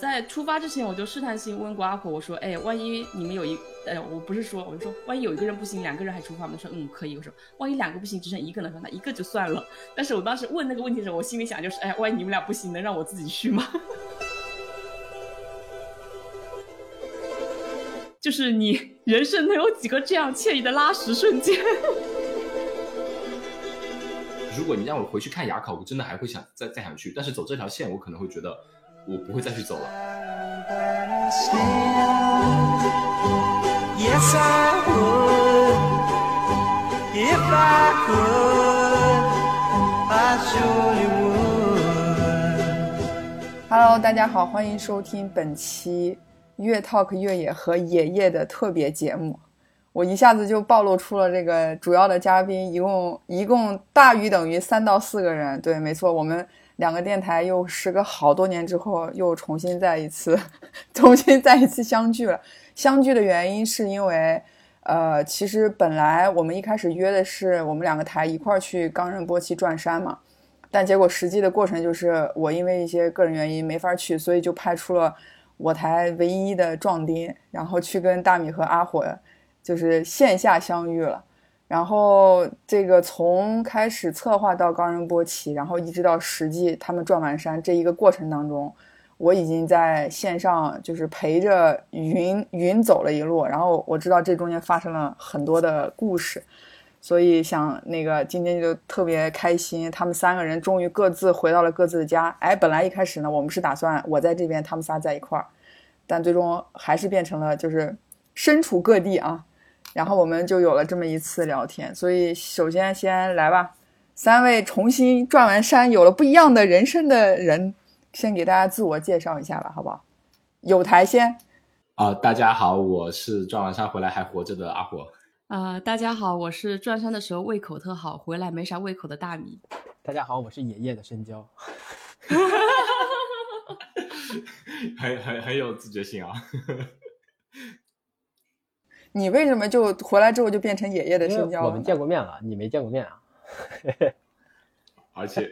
在出发之前，我就试探性问过阿婆，我说，哎，万一你们有一，呃，我不是说，我就说，万一有一个人不行，两个人还出发吗？他说，嗯，可以。我说，万一两个不行，只剩一个呢？说，那一个就算了。但是我当时问那个问题的时候，我心里想就是，哎，万一你们俩不行，能让我自己去吗？就是你人生能有几个这样惬意的拉屎瞬间？如果你让我回去看雅考，我真的还会想再再想去。但是走这条线，我可能会觉得我不会再去走了。Hello，大家好，欢迎收听本期。越 talk 越野和野夜的特别节目，我一下子就暴露出了这个主要的嘉宾，一共一共大于等于三到四个人。对，没错，我们两个电台又时隔好多年之后又重新再一次，重新再一次相聚了。相聚的原因是因为，呃，其实本来我们一开始约的是我们两个台一块儿去冈仁波齐转山嘛，但结果实际的过程就是我因为一些个人原因没法去，所以就派出了。我台唯一的壮丁，然后去跟大米和阿火，就是线下相遇了。然后这个从开始策划到冈仁波齐，然后一直到实际他们转完山这一个过程当中，我已经在线上就是陪着云云走了一路。然后我知道这中间发生了很多的故事。所以想那个今天就特别开心，他们三个人终于各自回到了各自的家。哎，本来一开始呢，我们是打算我在这边，他们仨在一块儿，但最终还是变成了就是身处各地啊。然后我们就有了这么一次聊天。所以首先先来吧，三位重新转完山，有了不一样的人生的人，先给大家自我介绍一下吧，好不好？有台先啊，大家好，我是转完山回来还活着的阿火。啊，大家好，我是转山的时候胃口特好，回来没啥胃口的大米。大家好，我是爷爷的深交。很很很有自觉性啊！你为什么就回来之后就变成爷爷的深交？我们见过面了，你没见过面啊？而且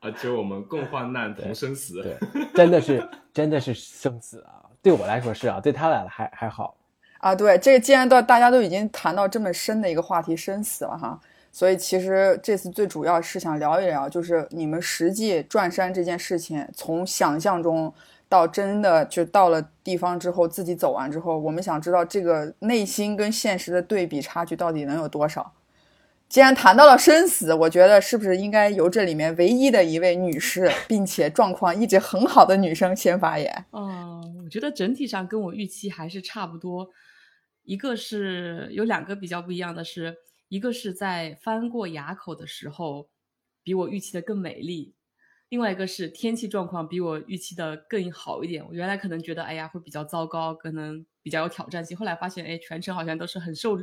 而且我们共患难同生死，对，真的是 真的是生死啊！对我来说是啊，对他俩还还好。啊，对，这个既然到大家都已经谈到这么深的一个话题，生死了哈，所以其实这次最主要是想聊一聊，就是你们实际转山这件事情，从想象中到真的就到了地方之后，自己走完之后，我们想知道这个内心跟现实的对比差距到底能有多少。既然谈到了生死，我觉得是不是应该由这里面唯一的一位女士，并且状况一直很好的女生先发言？嗯，我觉得整体上跟我预期还是差不多。一个是有两个比较不一样的是，一个是在翻过垭口的时候，比我预期的更美丽；另外一个是天气状况比我预期的更好一点。我原来可能觉得，哎呀，会比较糟糕，可能比较有挑战性。后来发现，哎，全程好像都是很受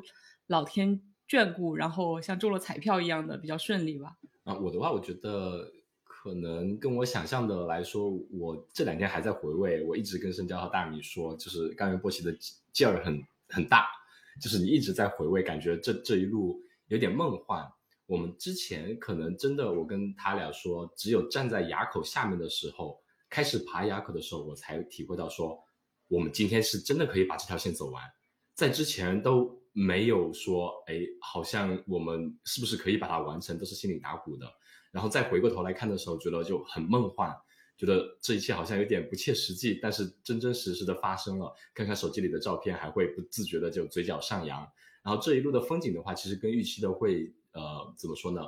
老天眷顾，然后像中了彩票一样的比较顺利吧。啊，我的话，我觉得可能跟我想象的来说，我这两天还在回味。我一直跟申娇和大米说，就是甘源波奇的劲儿很。很大，就是你一直在回味，感觉这这一路有点梦幻。我们之前可能真的，我跟他俩说，只有站在垭口下面的时候，开始爬垭口的时候，我才体会到说，我们今天是真的可以把这条线走完。在之前都没有说，哎，好像我们是不是可以把它完成，都是心里打鼓的。然后再回过头来看的时候，觉得就很梦幻。觉得这一切好像有点不切实际，但是真真实实的发生了。看看手机里的照片，还会不自觉的就嘴角上扬。然后这一路的风景的话，其实跟预期的会，呃，怎么说呢？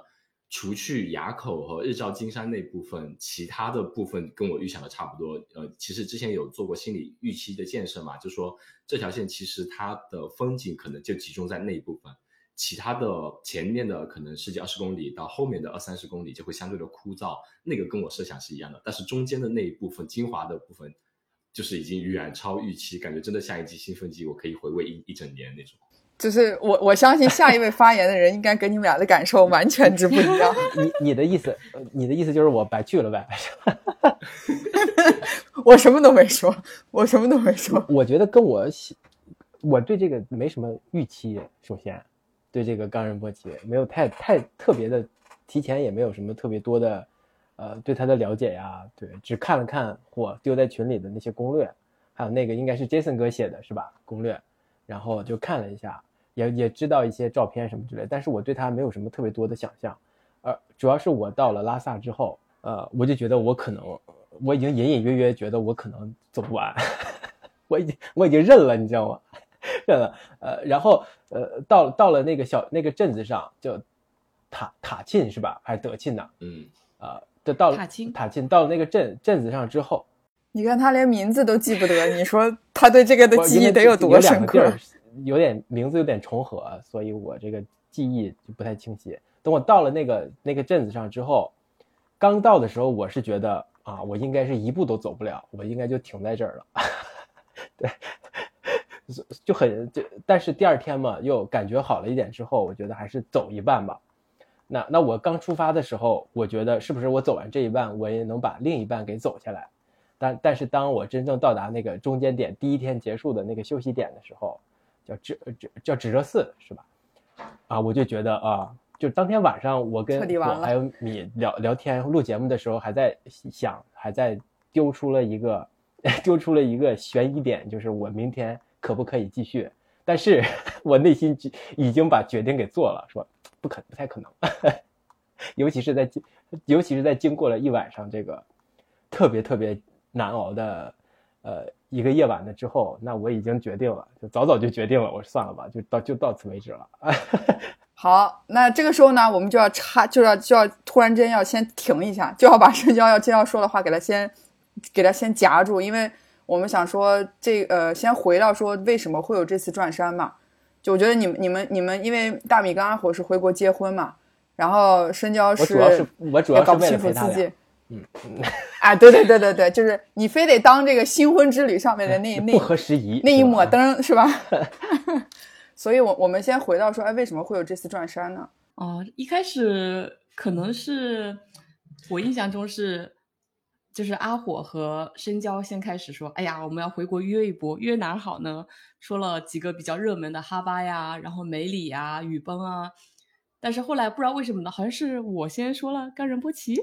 除去垭口和日照金山那部分，其他的部分跟我预想的差不多。呃，其实之前有做过心理预期的建设嘛，就说这条线其实它的风景可能就集中在那一部分。其他的前面的可能十几二十公里到后面的二三十公里就会相对的枯燥，那个跟我设想是一样的。但是中间的那一部分精华的部分，就是已经远超预期，感觉真的像一机兴奋剂，我可以回味一一整年那种。就是我我相信下一位发言的人应该跟你们俩的感受完全之不一样。你你的意思，你的意思就是我白去了呗？我什么都没说，我什么都没说。我觉得跟我我对这个没什么预期，首先。对这个冈仁波齐没有太太特别的提前，也没有什么特别多的呃对他的了解呀，对，只看了看我丢在群里的那些攻略，还有那个应该是 Jason 哥写的是吧？攻略，然后就看了一下，也也知道一些照片什么之类，但是我对他没有什么特别多的想象，呃，主要是我到了拉萨之后，呃，我就觉得我可能我已经隐隐约约觉得我可能走不完，我已经我已经认了，你知道吗？认了，呃，然后呃，到到了那个小那个镇子上，就塔塔沁是吧？还是德沁呢？嗯，啊，就到了塔沁塔沁到了那个镇镇子上之后，你看他连名字都记不得，你说他对这个的记忆得有多深刻个地儿？有点名字有点重合，所以我这个记忆就不太清晰。等我到了那个那个镇子上之后，刚到的时候，我是觉得啊，我应该是一步都走不了，我应该就停在这儿了。对，就就很就，但是第二天嘛，又感觉好了一点之后，我觉得还是走一半吧。那那我刚出发的时候，我觉得是不是我走完这一半，我也能把另一半给走下来？但但是当我真正到达那个中间点，第一天结束的那个休息点的时候，叫指指叫指热寺是吧？啊，我就觉得啊，就当天晚上我跟我还有你聊聊天录节目的时候，还在想，还在丢出了一个 丢出了一个悬疑点，就是我明天可不可以继续？但是 我内心就已经把决定给做了，说不可不太可能，尤其是在经尤其是在经过了一晚上这个特别特别难熬的呃一个夜晚的之后，那我已经决定了，就早早就决定了，我说算了吧，就到就到此为止了。好，那这个时候呢，我们就要插，就要就要突然间要先停一下，就要把深交要接要说的话给他先给他先夹住，因为我们想说这呃，先回到说为什么会有这次转山嘛。就我觉得你们你们你们，因为大米跟阿火是回国结婚嘛，然后深交我主要是我主要是为了陪他。嗯，啊，对对对对对，就是你非得当这个新婚之旅上面的那 那不合时宜那一抹灯是吧？所以我我们先回到说，哎，为什么会有这次转山呢？哦，一开始可能是我印象中是，就是阿火和深交先开始说，哎呀，我们要回国约一波，约哪儿好呢？说了几个比较热门的哈巴呀，然后梅里呀、雨崩啊，但是后来不知道为什么呢，好像是我先说了冈仁波齐，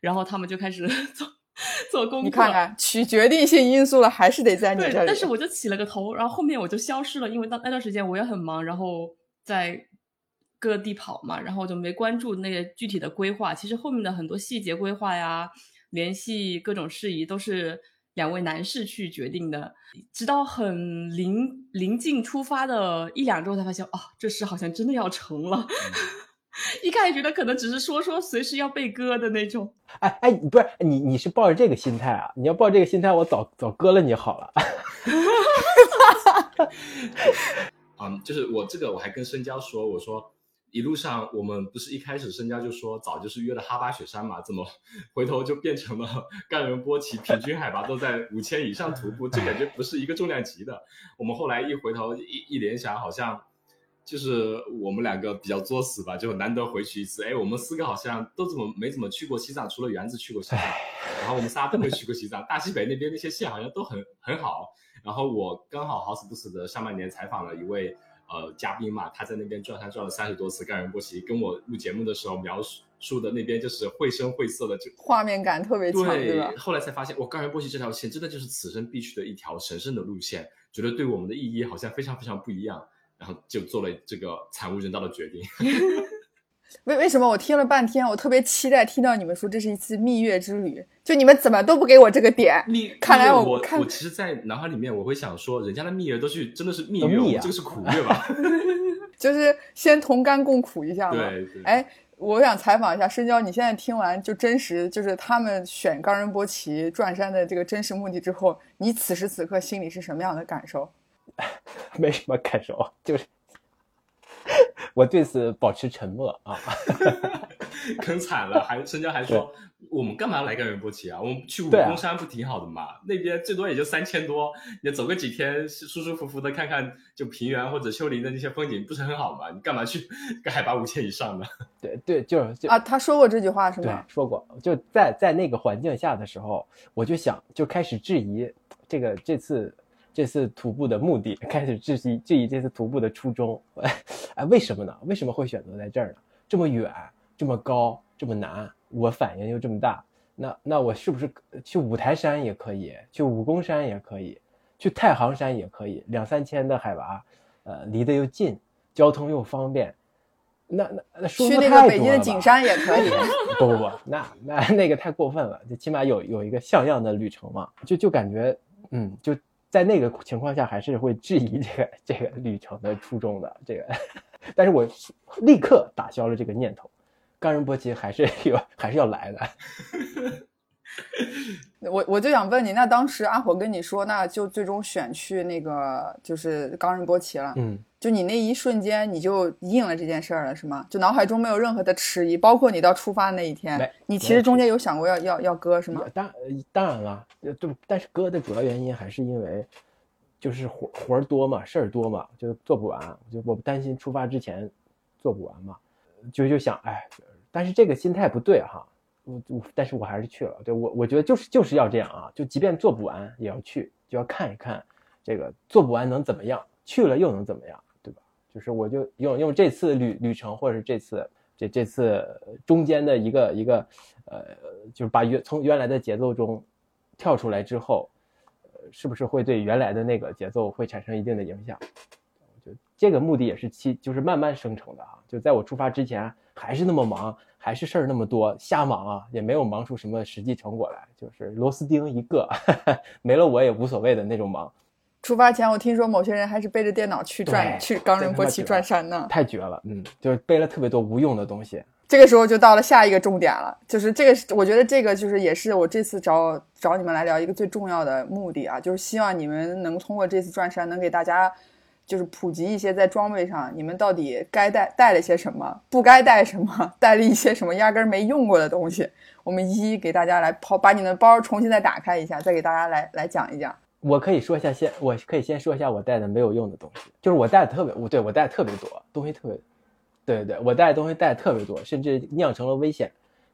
然后他们就开始 做做功课。你看看，取决定性因素了，还是得在你对，这里。但是我就起了个头，然后后面我就消失了，因为到那段时间我也很忙，然后在各地跑嘛，然后我就没关注那个具体的规划。其实后面的很多细节规划呀，联系各种事宜都是两位男士去决定的。直到很临临近出发的一两周才发现，哦，这事好像真的要成了。一开始觉得可能只是说说，随时要被割的那种。哎哎，不是你你是抱着这个心态啊？你要抱这个心态，我早早割了你好了。嗯，就是我这个我还跟深交说，我说一路上我们不是一开始深交就说早就是约了哈巴雪山嘛，怎么回头就变成了冈仁波齐，平均海拔都在五千以上徒步，这感觉不是一个重量级的。我们后来一回头一一联想，好像就是我们两个比较作死吧，就难得回去一次。哎，我们四个好像都怎么没怎么去过西藏，除了园子去过西藏，然后我们仨都没去过西藏。大西北那边那些线好像都很很好。然后我刚好好死不死的上半年采访了一位呃嘉宾嘛，他在那边转山转了三十多次冈仁波齐，跟我录节目的时候描述的那边就是绘声绘色的，就画面感特别强，对吧？后来才发现，我，冈仁波齐这条线真的就是此生必去的一条神圣的路线，觉得对我们的意义好像非常非常不一样，然后就做了这个惨无人道的决定。为为什么我听了半天，我特别期待听到你们说这是一次蜜月之旅？就你们怎么都不给我这个点？蜜，看来我看我其实，在脑海里面我会想说，人家的蜜月都是真的是蜜月，蜜啊我这个是苦月吧？就是先同甘共苦一下嘛。对对。哎，我想采访一下深交，你现在听完就真实，就是他们选冈仁波齐转山的这个真实目的之后，你此时此刻心里是什么样的感受？没什么感受，就是我对此保持沉默啊。坑惨了，还深交还说我们干嘛来冈仁波齐啊？我们去武功山不挺好的嘛？那边最多也就三千多，你走个几天，舒舒服服的看看就平原或者丘陵的那些风景，不是很好吗？你干嘛去个海拔五千以上的？对对，就是就啊，他说过这句话是对吗？说过，就在在那个环境下的时候，我就想就开始质疑这个这次这次徒步的目的，开始质疑质疑这次徒步的初衷。哎，为什么呢？为什么会选择在这儿呢？这么远，这么高，这么难，我反应又这么大，那那我是不是去五台山也可以，去武功山也可以，去太行山也可以，两三千的海拔，呃，离得又近，交通又方便。那那那说去那个北京的景山也可以。不不不，那那那个太过分了，就起码有有一个像样的旅程嘛，就就感觉，嗯，就在那个情况下，还是会质疑这个这个旅程的初衷的。这个，但是我立刻打消了这个念头，冈仁波齐还是有还是要来的。我我就想问你，那当时阿火跟你说，那就最终选去那个就是冈仁波齐了。嗯，就你那一瞬间，你就应了这件事儿了，是吗？就脑海中没有任何的迟疑，包括你到出发那一天没，你其实中间有想过要要要割是吗？当当然了，呃就但是割的主要原因还是因为就是活活儿多嘛，事儿多嘛，就做不完，就我担心出发之前做不完嘛，就就想哎，但是这个心态不对哈，我我但是我还是去了，对我我觉得就是就是要这样啊，就即便做不完也要去，就要看一看这个做不完能怎么样，去了又能怎么样，对吧？就是我就用用这次旅旅程或者是这次这这次中间的一个一个呃，就是把原从原来的节奏中跳出来之后，呃，是不是会对原来的那个节奏会产生一定的影响？就这个目的也是期就是慢慢生成的啊。就在我出发之前还是那么忙，还是事儿那么多，瞎忙啊，也没有忙出什么实际成果来，就是螺丝钉一个，没了我也无所谓的那种忙。出发前，我听说某些人还是背着电脑去转去冈仁波齐转山呢。太绝了，嗯，就是背了特别多无用的东西。这个时候就到了下一个重点了，就是这个，我觉得这个就是也是我这次找找你们来聊一个最重要的目的啊，就是希望你们能通过这次转山，能给大家就是普及一些在装备上你们到底该带带了些什么，不该带什么，带了一些什么压根儿没用过的东西，我们一一给大家来抛，把你的包重新再打开一下，再给大家来来讲一讲。我可以说一下先，我可以先说一下我带的没有用的东西，就是我带的特别，我对我带的特别多东西，特别，对对对，我带的东西带的特别多，甚至酿成了危险，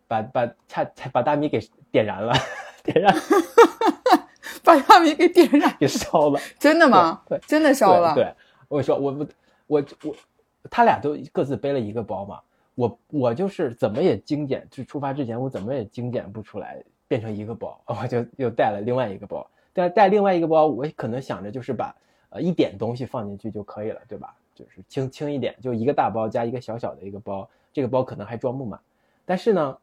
把把差才把大米给点燃了，点燃 把大米给点燃，给烧了，真的吗？对对真的烧了。对对，我跟你说，我我我我，他俩都各自背了一个包嘛，我我就是怎么也精简，就出发之前我怎么也精简不出来，变成一个包，我就又带了另外一个包。但带另外一个包，我可能想着就是把呃一点东西放进去就可以了，对吧？就是轻轻一点，就一个大包加一个小小的一个包，这个包可能还装不满。但是呢，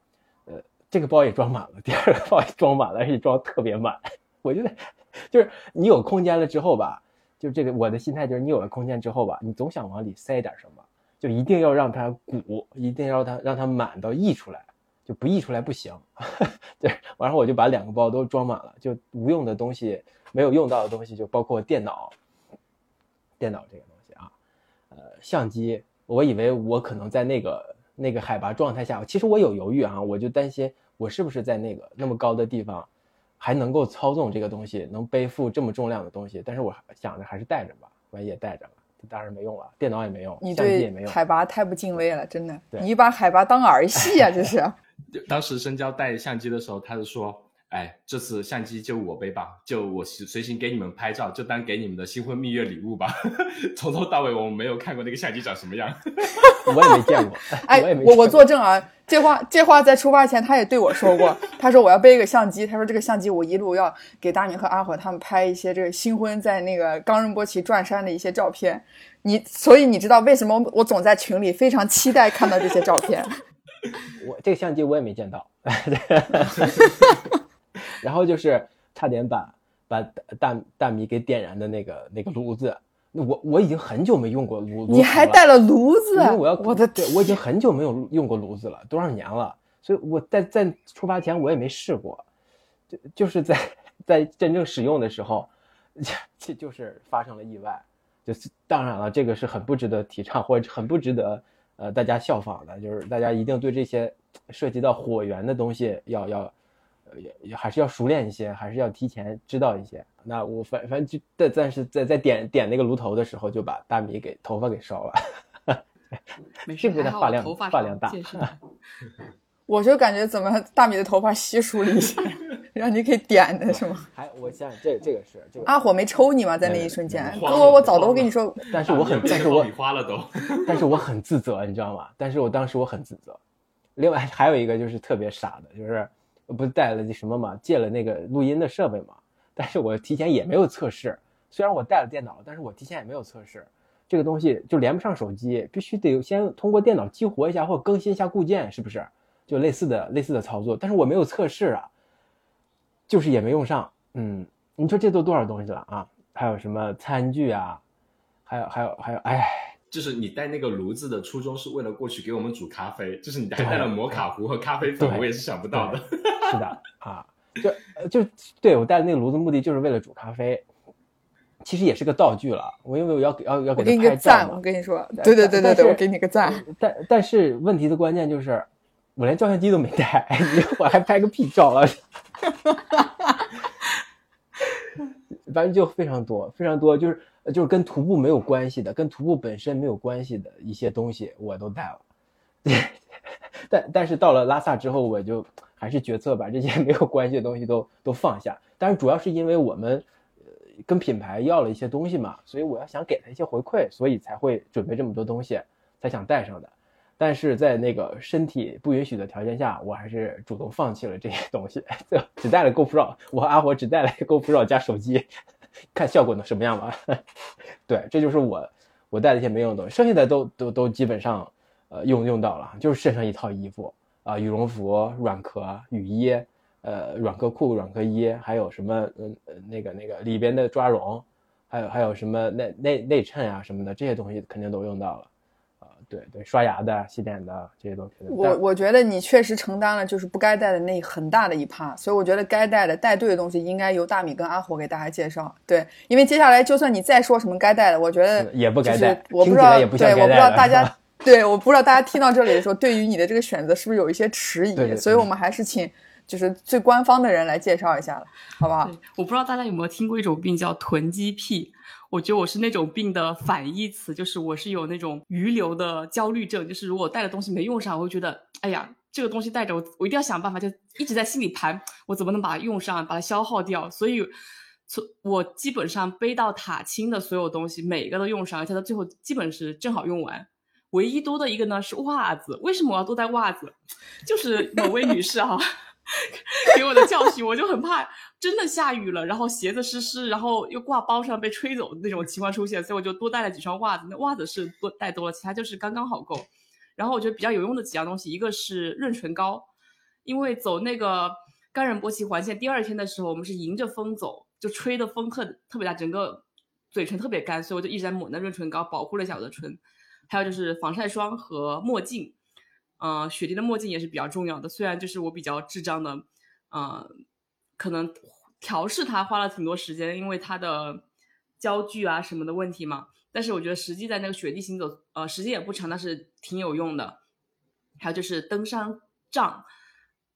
呃，这个包也装满了，第二个包也装满了，而且装特别满。我觉得就是你有空间了之后吧，就这个我的心态就是你有了空间之后吧，你总想往里塞点什么，就一定要让它鼓，一定要让它让它满到溢出来。就不溢出来不行，对，然后我就把两个包都装满了，就无用的东西、没有用到的东西，就包括电脑，电脑这个东西啊，呃，相机，我以为我可能在那个那个海拔状态下，其实我有犹豫啊，我就担心我是不是在那个那么高的地方还能够操纵这个东西，能背负这么重量的东西，但是我想着还是带着吧，万一也带着了。当然没用了，电脑也没用，你相机也没用。对海拔太不敬畏了，真的，你把海拔当儿戏啊，这是。当时深交带相机的时候，他就说：“哎，这次相机就我背吧，就我随随行给你们拍照，就当给你们的新婚蜜月礼物吧。”从头到尾我们没有看过那个相机长什么样。我也没见过，哎我也没，我我见过作证啊，这话这话在出发前他也对我说过，他说我要背一个相机，他说这个相机我一路要给大明和阿火他们拍一些这个新婚在那个冈仁波齐转山的一些照片。你所以你知道为什么我总在群里非常期待看到这些照片？我这个相机我也没见到，然后就是差点把把大大米给点燃的那个那个炉子，那我我已经很久没用过炉子你还带了炉子因为我要？我的对我已经很久没有用过炉子了，多少年了，所以我在在出发前我也没试过，就就是在在真正使用的时候，就就是发生了意外，就是当然了，这个是很不值得提倡或者很不值得呃大家效仿的，就是大家一定对这些涉及到火源的东西要要。呃也也还是要熟练一些，还是要提前知道一些。那我反反正就但但是在在点点那个炉头的时候，就把大米给头发给烧了。没事，是不是还好发量头发发量大 我就感觉怎么大米的头发稀疏了一些，让你给点的是吗？还我想想，这这个是这个，阿火没抽你吗？在那一瞬间，慌哥，我早都慌跟你说，但是我很，但是我爆米花了都。但是我很自责，你知道吗？但是我当时我很自责。另外还有一个就是特别傻的，就是不是带了那什么嘛，借了那个录音的设备嘛，但是我提前也没有测试。虽然我带了电脑，但是我提前也没有测试。这个东西就连不上手机，必须得先通过电脑激活一下或更新一下固件，是不是？就类似的类似的操作，但是我没有测试啊，就是也没用上。嗯，你说这都多少东西了啊？还有什么餐具啊？还有还有还有，哎，就是你带那个炉子的初衷是为了过去给我们煮咖啡，就是你还带了摩卡壶和咖啡粉，我也是想不到的。是的啊，就就对我带的那个炉子目的就是为了煮咖啡。其实也是个道具了，我因为我要要要给他拍照我跟你说，对对对对对，我给你个赞。但但是问题的关键就是，我连照相机都没带，我还拍个屁照了。反正就非常多非常多，就是就是跟徒步没有关系的，跟徒步本身没有关系的一些东西我都带了。对但但是到了拉萨之后，我就还是决策把这些 没有关系的东西都都放下。但是主要是因为我们。跟品牌要了一些东西嘛，所以我要想给他一些回馈，所以才会准备这么多东西，才想带上的。但是在那个身体不允许的条件下，我还是主动放弃了这些东西，就只带了 GoPro。我和阿火只带了 GoPro 加手机，看效果能什么样吧。对，这就是我我带的一些没用的东西，剩下的都都都基本上呃用用到了，就是身上一套衣服啊，羽绒服、软壳、雨衣。呃，软壳裤、软壳衣，还有什么？嗯呃，那个那个里边的抓绒，还有还有什么内内内衬啊什么的，这些东西肯定都用到了。啊，对对，刷牙的、洗脸的这些东西。我我觉得你确实承担了就是不该带的那很大的一趴，所以我觉得该带的带对的东西应该由大米跟阿火给大家介绍。对，因为接下来就算你再说什么该带的，我觉得也不该带，我不知道，对，我不知道大家，对，我不知道大家听到这里的时候，对于你的这个选择是不是有一些迟疑？所以我们还是请。就是最官方的人来介绍一下了，好不好？我不知道大家有没有听过一种病叫囤积癖，我觉得我是那种病的反义词，就是我是有那种余留的焦虑症，就是如果带的东西没用上，我会觉得，哎呀，这个东西带着我，我一定要想办法，就一直在心里盘，我怎么能把它用上，把它消耗掉。所以，从我基本上背到塔青的所有东西，每个都用上，而且到最后基本是正好用完。唯一多的一个呢是袜子，为什么我要多带袜子？就是某位女士哈。给我的教训，我就很怕真的下雨了，然后鞋子湿湿，然后又挂包上被吹走那种情况出现，所以我就多带了几双袜子。那袜子是多带多了，其他就是刚刚好够。然后我觉得比较有用的几样东西，一个是润唇膏，因为走那个甘仁波齐环线第二天的时候，我们是迎着风走，就吹的风特特别大，整个嘴唇特别干，所以我就一直在抹那润唇膏，保护了一下我的唇。还有就是防晒霜和墨镜。呃，雪地的墨镜也是比较重要的。虽然就是我比较智障的，呃，可能调试它花了挺多时间，因为它的焦距啊什么的问题嘛。但是我觉得实际在那个雪地行走，呃，时间也不长，但是挺有用的。还有就是登山杖，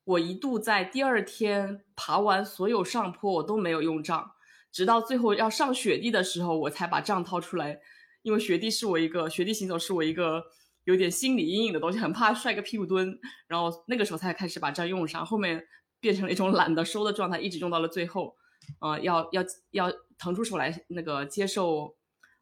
我一度在第二天爬完所有上坡，我都没有用杖，直到最后要上雪地的时候，我才把杖掏出来，因为雪地是我一个雪地行走是我一个。有点心理阴影的东西，很怕摔个屁股蹲，然后那个时候才开始把这用上，后面变成了一种懒得收的状态，一直用到了最后，呃，要要要腾出手来那个接受，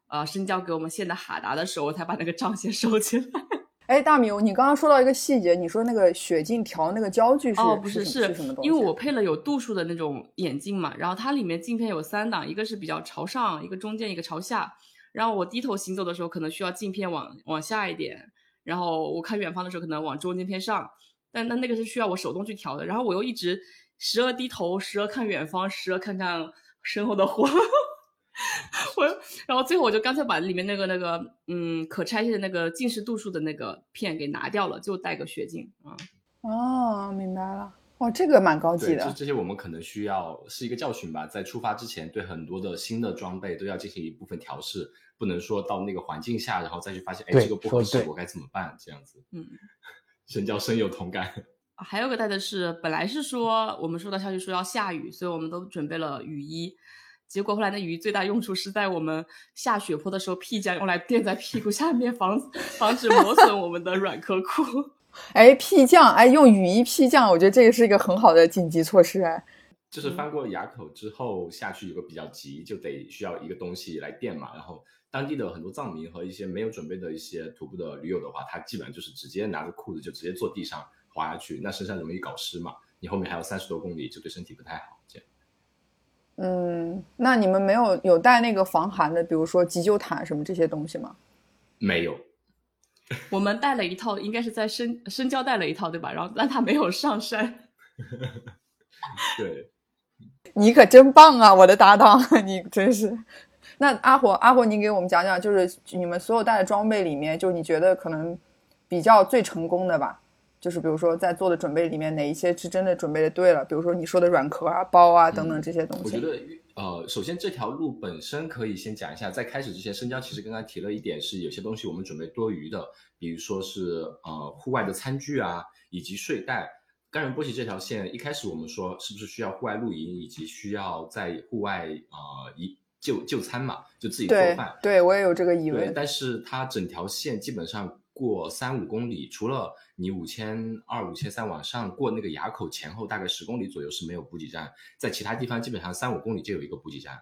呃，深交给我们献的哈达的时候，我才把那个账先收起来。哎，大米，你刚刚说到一个细节，你说那个雪镜调那个焦距是哦，不是是什么东西？因为我配了有度数的那种眼镜嘛，然后它里面镜片有三档，一个是比较朝上，一个中间，一个朝下。然后我低头行走的时候，可能需要镜片往往下一点，然后我看远方的时候，可能往中间偏上。但那那个是需要我手动去调的。然后我又一直时而低头，时而看远方，时而看看身后的火。我然后最后我就干脆把里面那个那个嗯可拆卸的那个近视度数的那个片给拿掉了，就带个雪镜啊。哦，明白了。哇，这个蛮高级的。这这些我们可能需要是一个教训吧，在出发之前，对很多的新的装备都要进行一部分调试，不能说到那个环境下，然后再去发现，哎，这个不合适，我该怎么办？这样子。嗯，深交深有同感。还有个带的是，本来是说我们收到消息说要下雨，所以我们都准备了雨衣，结果后来那雨衣最大用处是在我们下雪坡的时候，屁浆用来垫在屁股下面，防防止磨损我们的软壳裤。哎，屁降，哎，用雨衣屁降，我觉得这个是一个很好的紧急措施。哎，就是翻过垭口之后下去有个比较急，就得需要一个东西来垫嘛。然后当地的很多藏民和一些没有准备的一些徒步的驴友的话，他基本上就是直接拿着裤子就直接坐地上滑下去，那身上容易搞湿嘛。你后面还有三十多公里，就对身体不太好。这样。嗯，那你们没有有带那个防寒的，比如说急救毯什么这些东西吗？没有，我们带了一套，应该是在深深交带了一套，对吧？然后但他没有上山。对，你可真棒啊，我的搭档，你真是。那阿火，阿火，你给我们讲讲，就是你们所有带的装备里面，就你觉得可能比较最成功的吧？就是比如说在做的准备里面，哪一些是真的准备的对了？比如说你说的软壳啊、包啊等等这些东西。我觉得，呃，首先这条路本身可以先讲一下，在开始之前，深交其实刚刚提了一点，是有些东西我们准备多余的，比如说是呃户外的餐具啊，以及睡袋。甘仁波齐这条线一开始我们说是不是需要户外露营，以及需要在户外呃一就就餐嘛，就自己做饭。对，我也有这个疑问。但是它整条线基本上。过三五公里，除了你五千二、五千三往上过那个垭口前后大概十公里左右是没有补给站，在其他地方基本上三五公里就有一个补给站，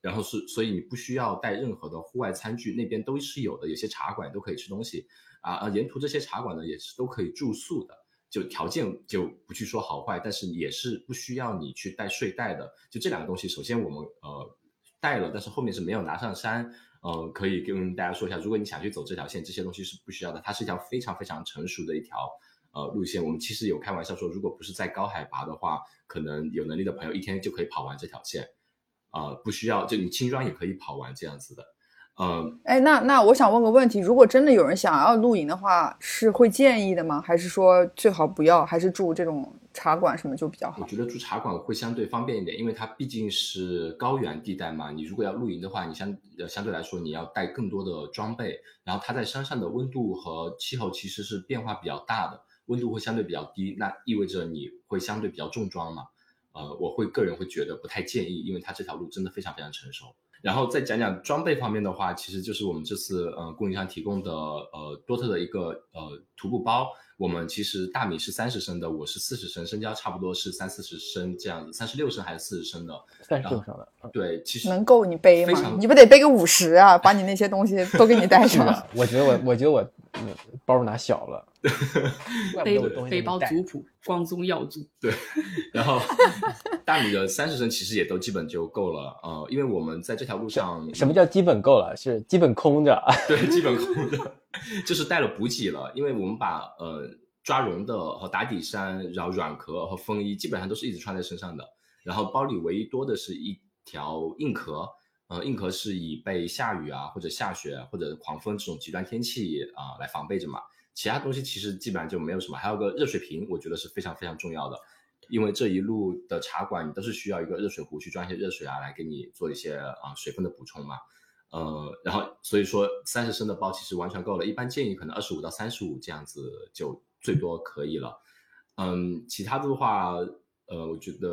然后是所以你不需要带任何的户外餐具，那边都是有的，有些茶馆都可以吃东西啊啊，沿途这些茶馆呢也是都可以住宿的，就条件就不去说好坏，但是也是不需要你去带睡袋的，就这两个东西，首先我们呃带了，但是后面是没有拿上山。呃，可以跟大家说一下，如果你想去走这条线，这些东西是不需要的。它是一条非常非常成熟的一条呃路线。我们其实有开玩笑说，如果不是在高海拔的话，可能有能力的朋友一天就可以跑完这条线，啊，不需要就你轻装也可以跑完这样子的。嗯，哎，那那我想问个问题，如果真的有人想要露营的话，是会建议的吗？还是说最好不要？还是住这种茶馆什么就比较好？我觉得住茶馆会相对方便一点，因为它毕竟是高原地带嘛。你如果要露营的话，你相呃相对来说你要带更多的装备，然后它在山上的温度和气候其实是变化比较大的，温度会相对比较低，那意味着你会相对比较重装嘛。呃，我会个人会觉得不太建议，因为它这条路真的非常非常成熟。然后再讲讲装备方面的话，其实就是我们这次呃供应商提供的呃多特的一个呃徒步包。我们其实大米是三十升的，我是四十升，生姜差不多是三四十升这样子，三十六升还是四十升的？三十六升的。对，其实能够你背吗？你不得背个五十啊？把你那些东西都给你带上。我觉得我，我觉得我包拿小了。背背包族谱，光宗耀祖。对，然后大米的三十升其实也都基本就够了呃，因为我们在这条路上，什么叫基本够了？是基本空着。对，基本空着，就是带了补给了，因为我们把呃抓绒的和打底衫，然后软壳和风衣基本上都是一直穿在身上的，然后包里唯一多的是一条硬壳，呃，硬壳是以被下雨啊或者下雪或者狂风这种极端天气啊来防备着嘛。其他东西其实基本上就没有什么，还有个热水瓶，我觉得是非常非常重要的，因为这一路的茶馆你都是需要一个热水壶去装一些热水啊，来给你做一些啊水分的补充嘛。呃，然后所以说三十升的包其实完全够了，一般建议可能二十五到三十五这样子就最多可以了。嗯，其他的话，呃，我觉得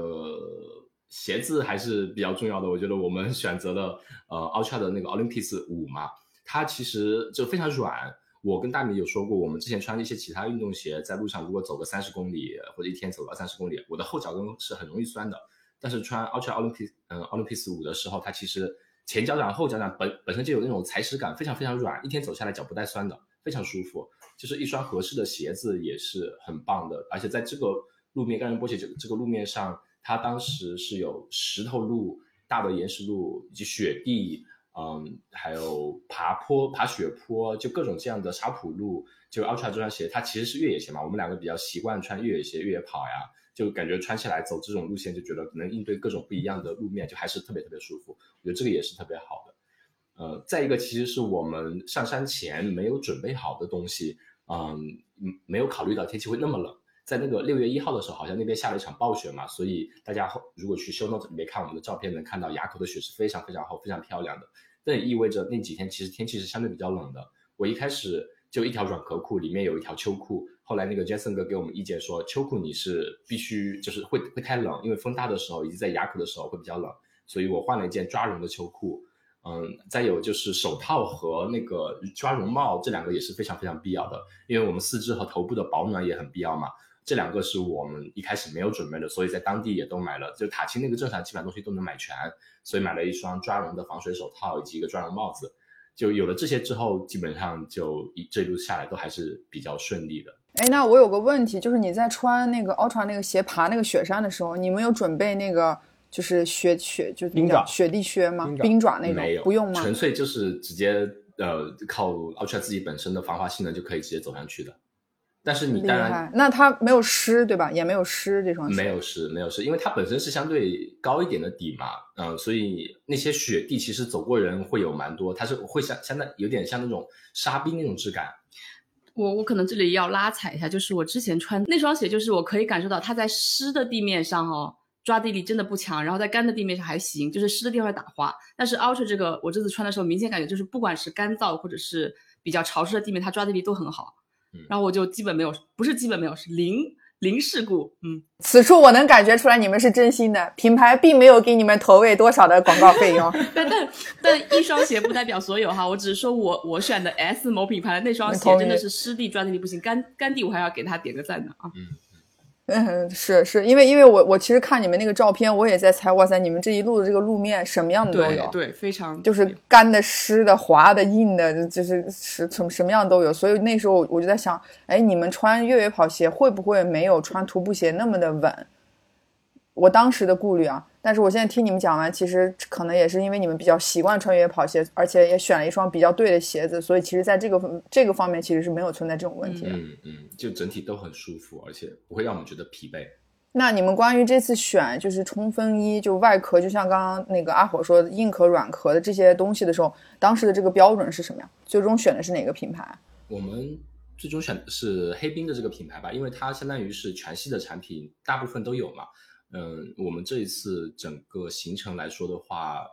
鞋子还是比较重要的。我觉得我们 选择了呃 Ultra 的那个 Olympus 五嘛，它其实就非常软。我跟大米有说过，我们之前穿一些其他运动鞋，在路上如果走个三十公里或者一天走个三十公里，我的后脚跟是很容易酸的。但是穿 Ultra Olympic 嗯 Olympus 五的时候，它其实前脚掌后脚掌本本身就有那种踩屎感，非常非常软，一天走下来脚不带酸的，非常舒服。就是一双合适的鞋子也是很棒的。而且在这个路面，甘仁波鞋这个这个路面上，它当时是有石头路、大的岩石路以及雪地。嗯，还有爬坡、爬雪坡，就各种这样的沙土路。就 Ultra 这双鞋，它其实是越野鞋嘛。我们两个比较习惯穿越野鞋、越野跑呀，就感觉穿起来走这种路线，就觉得能应对各种不一样的路面，就还是特别特别舒服。我觉得这个也是特别好的。呃，再一个，其实是我们上山前没有准备好的东西，嗯，没有考虑到天气会那么冷。在那个六月一号的时候，好像那边下了一场暴雪嘛，所以大家如果去 show note 里面看我们的照片，能看到垭口的雪是非常非常厚、非常漂亮的。这也意味着那几天其实天气是相对比较冷的。我一开始就一条软壳裤，里面有一条秋裤。后来那个 Jason 哥给我们意见说，秋裤你是必须就是会会太冷，因为风大的时候以及在垭口的时候会比较冷，所以我换了一件抓绒的秋裤。嗯，再有就是手套和那个抓绒帽，这两个也是非常非常必要的，因为我们四肢和头部的保暖也很必要嘛。这两个是我们一开始没有准备的，所以在当地也都买了。就塔青那个镇上，基本上东西都能买全，所以买了一双抓绒的防水手套以及一个抓绒帽子。就有了这些之后，基本上就一这一路下来都还是比较顺利的。哎，那我有个问题，就是你在穿那个 Ultra 那个鞋爬那个雪山的时候，你们有准备那个就是雪雪就是冰爪雪地靴吗？冰爪爪那种没有，不用吗？纯粹就是直接呃靠 Ultra 自己本身的防滑性能就可以直接走上去的。但是你厉当然，那它没有湿对吧？也没有湿这双鞋。没有湿，没有湿，因为它本身是相对高一点的底嘛，嗯、所以那些雪地其实走过人会有蛮多，它是会像相当有点像那种沙冰那种质感。我我可能这里要拉踩一下，就是我之前穿那双鞋，就是我可以感受到它在湿的地面上哦，抓地力真的不强，然后在干的地面上还行，就是湿的地方会打滑。但是 Ultra 这个我这次穿的时候，明显感觉就是不管是干燥或者是比较潮湿的地面，它抓地力都很好嗯。然后我就基本没有，不是基本没有，是零零事故。嗯，此处我能感觉出来你们是真心的，品牌并没有给你们投喂多少的广告费用。但但但一双鞋不代表所有哈，我只是说我我选的 S 某品牌的那双鞋真的是湿地抓地力不行，干干地我还要给他点个赞呢啊。嗯，是是因为因为我我其实看你们那个照片，我也在猜，哇塞，你们这一路的这个路面什么样的都有，对对，非常就是干的、湿的、滑的、硬的，就是是什么什么样都有。所以那时候我就在想，哎，你们穿越野跑鞋会不会没有穿徒步鞋那么的稳？我当时的顾虑啊，但是我现在听你们讲完，其实可能也是因为你们比较习惯穿越野跑鞋，而且也选了一双比较对的鞋子，所以其实在这个这个方面其实是没有存在这种问题的。嗯嗯，就整体都很舒服，而且不会让我们觉得疲惫。那你们关于这次选就是冲锋衣，就外壳，就像刚刚那个阿火说的硬壳、软壳的这些东西的时候，当时的这个标准是什么呀？最终选的是哪个品牌？我们最终选的是黑冰的这个品牌吧，因为它相当于是全系的产品，大部分都有嘛。嗯，我们这一次整个行程来说的话，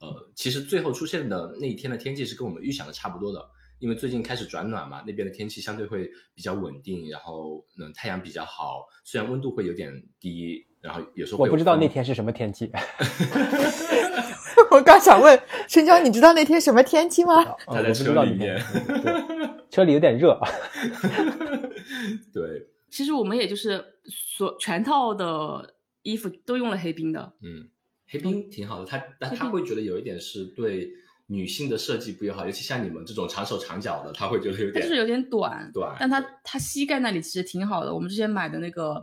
呃，其实最后出现的那一天的天气是跟我们预想的差不多的，因为最近开始转暖嘛，那边的天气相对会比较稳定，然后嗯太阳比较好，虽然温度会有点低，然后有时候会有我不知道那天是什么天气，我刚想问春娇，你知道那天什么天气吗？他在车里面车里有点热。对，其实我们也就是所全套的衣服都用了黑冰的，嗯，黑冰挺好的，他但他会觉得有一点是对女性的设计不友好，尤其像你们这种长手长脚的，他会觉得有点它就是有点短，短但它对它膝盖那里其实挺好的。我们之前买的那个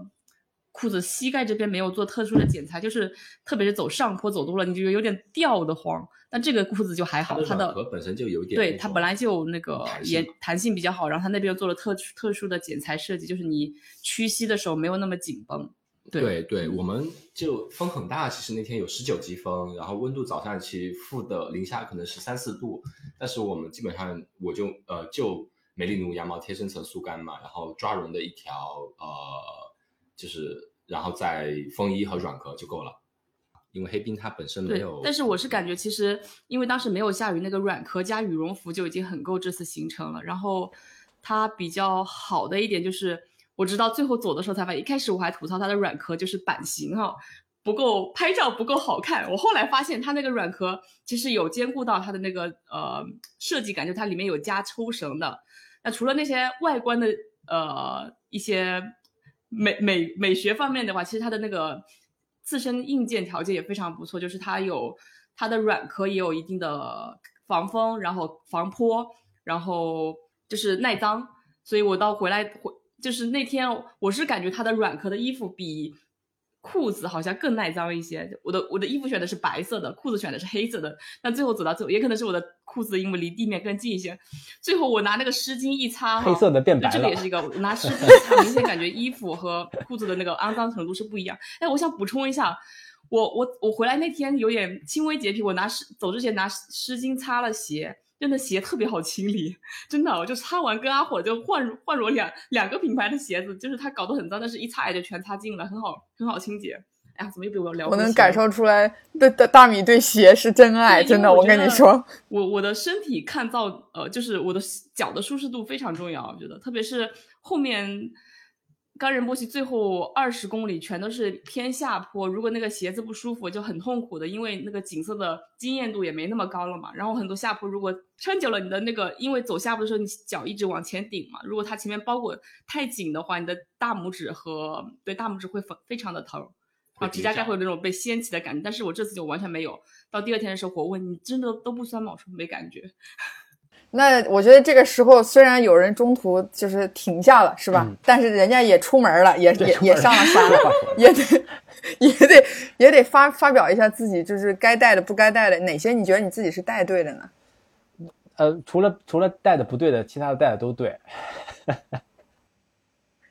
裤子，膝盖这边没有做特殊的剪裁，就是特别是走上坡走多了，你就有点掉的慌。但这个裤子就还好，它的本身就有一点对它本来就那个延弹性嘛弹性比较好，然后它那边又做了特特殊的剪裁设计，就是你屈膝的时候没有那么紧绷。对对对，我们就风很大，其实那天有十九级风，然后温度早上其实负的零下可能是三四度，但是我们基本上我就呃就梅丽奴羊毛贴身层速干嘛，然后抓绒的一条呃就是然后再风衣和软壳就够了，因为黑冰它本身没有，，但是我是感觉其实因为当时没有下雨，那个软壳加羽绒服就已经很够这次行程了。然后它比较好的一点就是，我直到最后走的时候才发现，一开始我还吐槽它的软壳就是版型哈、不够拍照不够好看。我后来发现它那个软壳其实有兼顾到它的那个呃设计感，就它里面有加抽绳的。那除了那些外观的呃一些美美美学方面的话，其实它的那个自身硬件条件也非常不错，就是它有它的软壳也有一定的防风，然后防泼，然后就是耐脏。所以我到回来回就是那天我是感觉它的软壳的衣服比裤子好像更耐脏一些。我的我的衣服选的是白色的，裤子选的是黑色的。但最后走到最后，也可能是我的裤子因为离地面更近一些，最后我拿那个湿巾一擦，黑色的变白了这个也是一个，我拿湿巾一擦，明显感觉衣服和裤子的那个肮脏程度是不一样。哎，我想补充一下，我我我回来那天有点轻微洁癖，我拿湿走之前拿湿湿巾擦了鞋。真的鞋特别好清理，真的，我就擦完跟阿火就换换入两两个品牌的鞋子，就是它搞得很脏，但是一擦也就全擦净了，很好很好清洁。哎呀，怎么又被我聊？我能感受出来，对大大米对鞋是真爱，真的，我跟你说，我我的身体抗造，呃，就是我的脚的舒适度非常重要，我觉得，特别是后面冈仁波齐最后二十公里全都是偏下坡，如果那个鞋子不舒服就很痛苦的，因为那个景色的惊艳度也没那么高了嘛。然后很多下坡如果撑久了，你的那个因为走下坡的时候你脚一直往前顶嘛，如果它前面包裹太紧的话，你的大拇指和对大拇指会非非常的疼。然后指甲盖会有那种被掀起的感觉，但是我这次就完全没有。到第二天的时候，我问你真的都不酸吗？我说没感觉。那我觉得这个时候虽然有人中途就是停下了，是吧？嗯但是人家也出门了，也也也上了山了，也得也得也得发发表一下自己就是该带的不该带的哪些你觉得你自己是带对的呢？呃，除了除了带的不对的，其他的带的都对。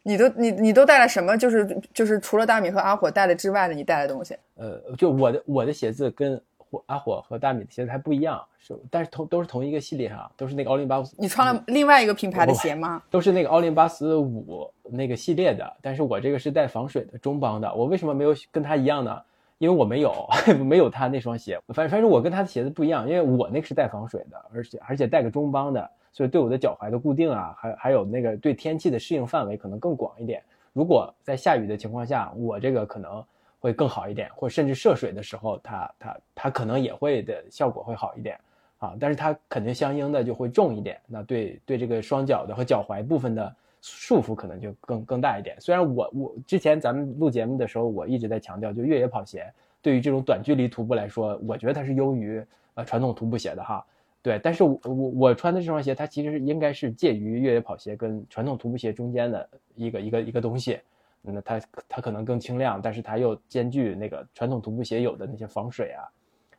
你都你你都带了什么？就是就是除了大米和阿火带的之外的，你带的东西。呃，就我的我的鞋子跟火阿火和大米的鞋子还不一样，是但是同都是同一个系列哈，都是那个奥林巴斯，你穿了另外一个品牌的鞋吗？都是那个奥林巴斯五那个系列的，但是我这个是带防水的中帮的。我为什么没有跟他一样呢？因为我没有 没有他那双鞋，反正反正我跟他的鞋子不一样，因为我那个是带防水的，而且而且带个中帮的，所以对我的脚踝的固定啊，还还有那个对天气的适应范围可能更广一点。如果在下雨的情况下，我这个可能会更好一点，或甚至涉水的时候，它它它可能也会的效果会好一点啊，但是它肯定相应的就会重一点，那对对这个双脚的和脚踝部分的束缚可能就更更大一点。虽然我我之前咱们录节目的时候，我一直在强调，就越野跑鞋对于这种短距离徒步来说，我觉得它是优于呃传统徒步鞋的哈。对，但是我我我穿的这双鞋，它其实应该是介于越野跑鞋跟传统徒步鞋中间的一个一个一个东西。那它它可能更轻量，但是它又兼具那个传统徒步鞋有的那些防水啊，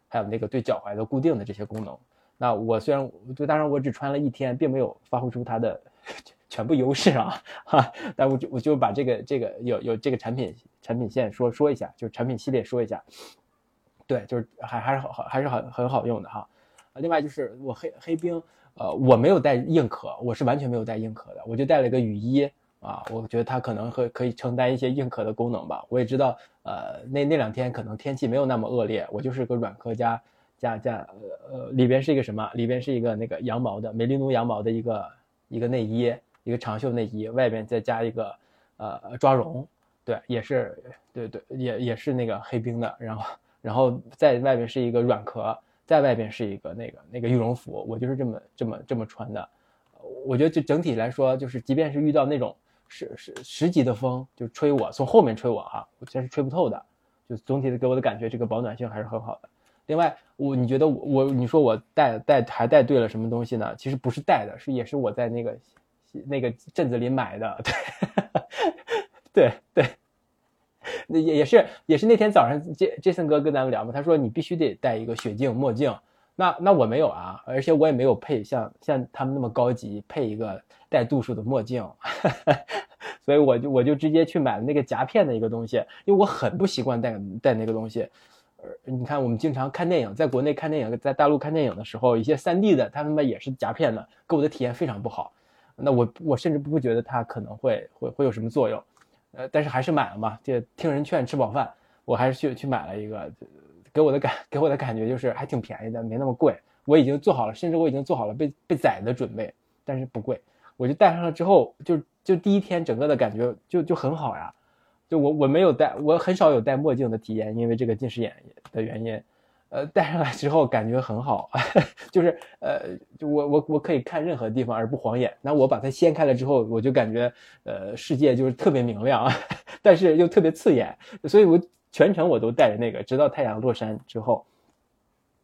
还有那个对脚踝的固定的这些功能。那我虽然就当然我只穿了一天，并没有发挥出它的全部优势啊，哈，但我就我就把这个这个有有这个产品产品线说说一下，就是产品系列说一下。对，就是还还是好还是很很好用的哈。另外就是我黑黑冰，呃，我没有带硬壳，我是完全没有带硬壳的，我就带了个雨衣啊，我觉得它可能会可以承担一些硬壳的功能吧。我也知道，呃，那那两天可能天气没有那么恶劣，我就是个软壳加加加，呃呃，里边是一个什么？里边是一个那个羊毛的美利奴羊毛的一个一个内衣，一个长袖内衣，外边再加一个呃抓绒，对，也是对对，也也是那个黑冰的，然后然后在外边是一个软壳。在外边是一个那个那个羽绒服，我就是这么这么这么穿的。我觉得就整体来说，就是即便是遇到那种十十十级的风，就吹我从后面吹我哈，我这是吹不透的。就总体的给我的感觉，这个保暖性还是很好的。另外，我你觉得我我你说我带带还带对了什么东西呢？其实不是带的，是也是我在那个那个镇子里买的。对对对。那也也是也是那天早上杰杰森哥跟咱们聊嘛，他说你必须得戴一个雪镜墨镜，那那我没有啊，而且我也没有配像像他们那么高级配一个带度数的墨镜，所以我就我就直接去买了那个夹片的一个东西，因为我很不习惯戴戴那个东西。你看我们经常看电影，在国内看电影，在大陆看电影的时候，一些三 D 的他他妈也是夹片的，给我的体验非常不好。那我我甚至不觉得它可能会会会有什么作用。呃，但是还是买了嘛，就听人劝吃饱饭，我还是去去买了一个，给我的感给我的感觉就是还挺便宜的，没那么贵。我已经做好了，甚至我已经做好了被被宰的准备，但是不贵。我就戴上了之后，就就第一天整个的感觉就就很好呀。就我我没有戴，我很少有戴墨镜的体验，因为这个近视眼的原因。呃，戴上来之后感觉很好，就是呃，就我我我可以看任何地方而不晃眼。那我把它掀开了之后，我就感觉呃世界就是特别明亮，但是又特别刺眼，所以我全程我都戴着那个，直到太阳落山之后。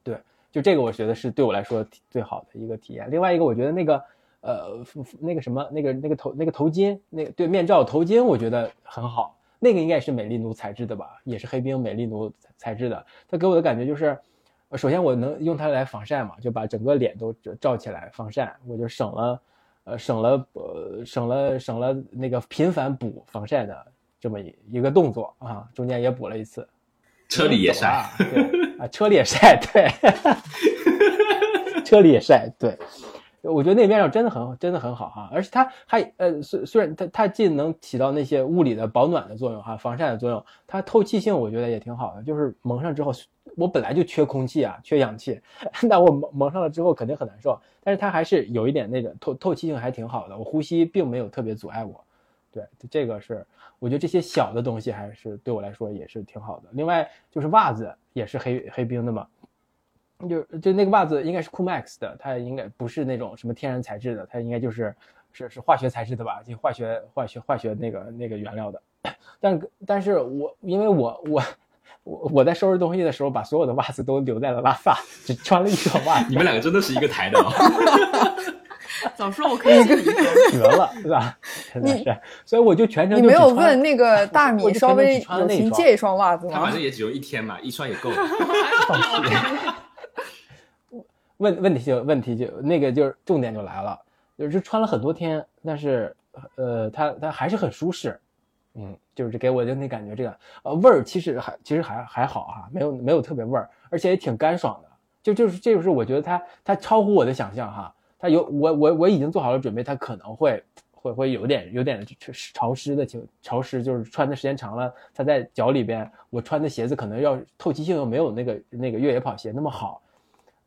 对，就这个我觉得是对我来说最好的一个体验。另外一个，我觉得那个呃那个什么那个那个头那个头巾，那对面罩头巾，我觉得很好。那个应该也是美丽奴材质的吧，也是黑冰美丽奴材质的。它给我的感觉就是，首先我能用它来防晒嘛，就把整个脸都罩起来防晒，我就省了，呃，省了呃，省了省了那个频繁补防晒的这么一一个动作啊，中间也补了一次。车里也晒，对啊，车里也晒，对，车里也晒，对。我觉得那面罩真的很真的很好哈，而且它还呃虽虽然它它既能起到那些物理的保暖的作用哈，防晒的作用，它透气性我觉得也挺好的。就是蒙上之后，我本来就缺空气啊，缺氧气，那我蒙蒙上了之后肯定很难受。但是它还是有一点那个透透气性还挺好的，我呼吸并没有特别阻碍我。对，这个是我觉得这些小的东西还是对我来说也是挺好的。另外就是袜子也是黑黑冰的嘛。就就那个袜子应该是 Coolmax 的，它应该不是那种什么天然材质的，它应该就是是是化学材质的吧？就化学化学化学那个那个原料的。但但是我因为我我我我在收拾东西的时候，把所有的袜子都留在了拉萨，只穿了一双袜子。你们两个真的是一个台的、哦。早说我可以借你。绝了，是吧？真的是，所以我就全程你没有问那个大米稍微友只穿了一双情借一双袜子吗他反正？也只有一天嘛，一双也够了。问问题就问题就那个就是重点就来了，就是穿了很多天，但是呃，它它还是很舒适，嗯，就是给我的那感觉，这个呃味儿其实还其实还还好哈、没有没有特别味儿，而且也挺干爽的，就就是这就是我觉得它它超乎我的想象哈，它有我我我已经做好了准备，它可能会会会有点有点潮湿的情潮湿，就是穿的时间长了，它在脚里边，我穿的鞋子可能要透气性又没有那个那个越野跑鞋那么好，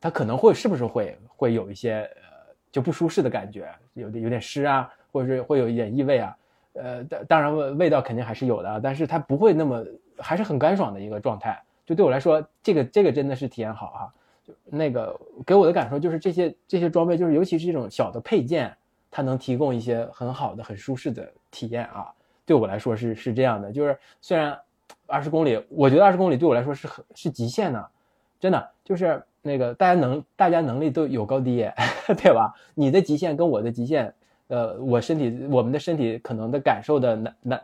它可能会是不是会会有一些呃就不舒适的感觉，有点有点湿啊，或者是会有一点异味啊，呃，当当然味味道肯定还是有的，但是它不会那么还是很干爽的一个状态，就对我来说，这个这个真的是体验好哈、就那个给我的感受就是这些这些装备，就是尤其是这种小的配件，它能提供一些很好的、很舒适的体验啊。对我来说是是这样的，就是虽然二十公里，我觉得二十公里对我来说是很是极限的，真的就是那个大家能大家能力都有高低，对吧？你的极限跟我的极限，呃，我身体我们的身体可能的感受的难难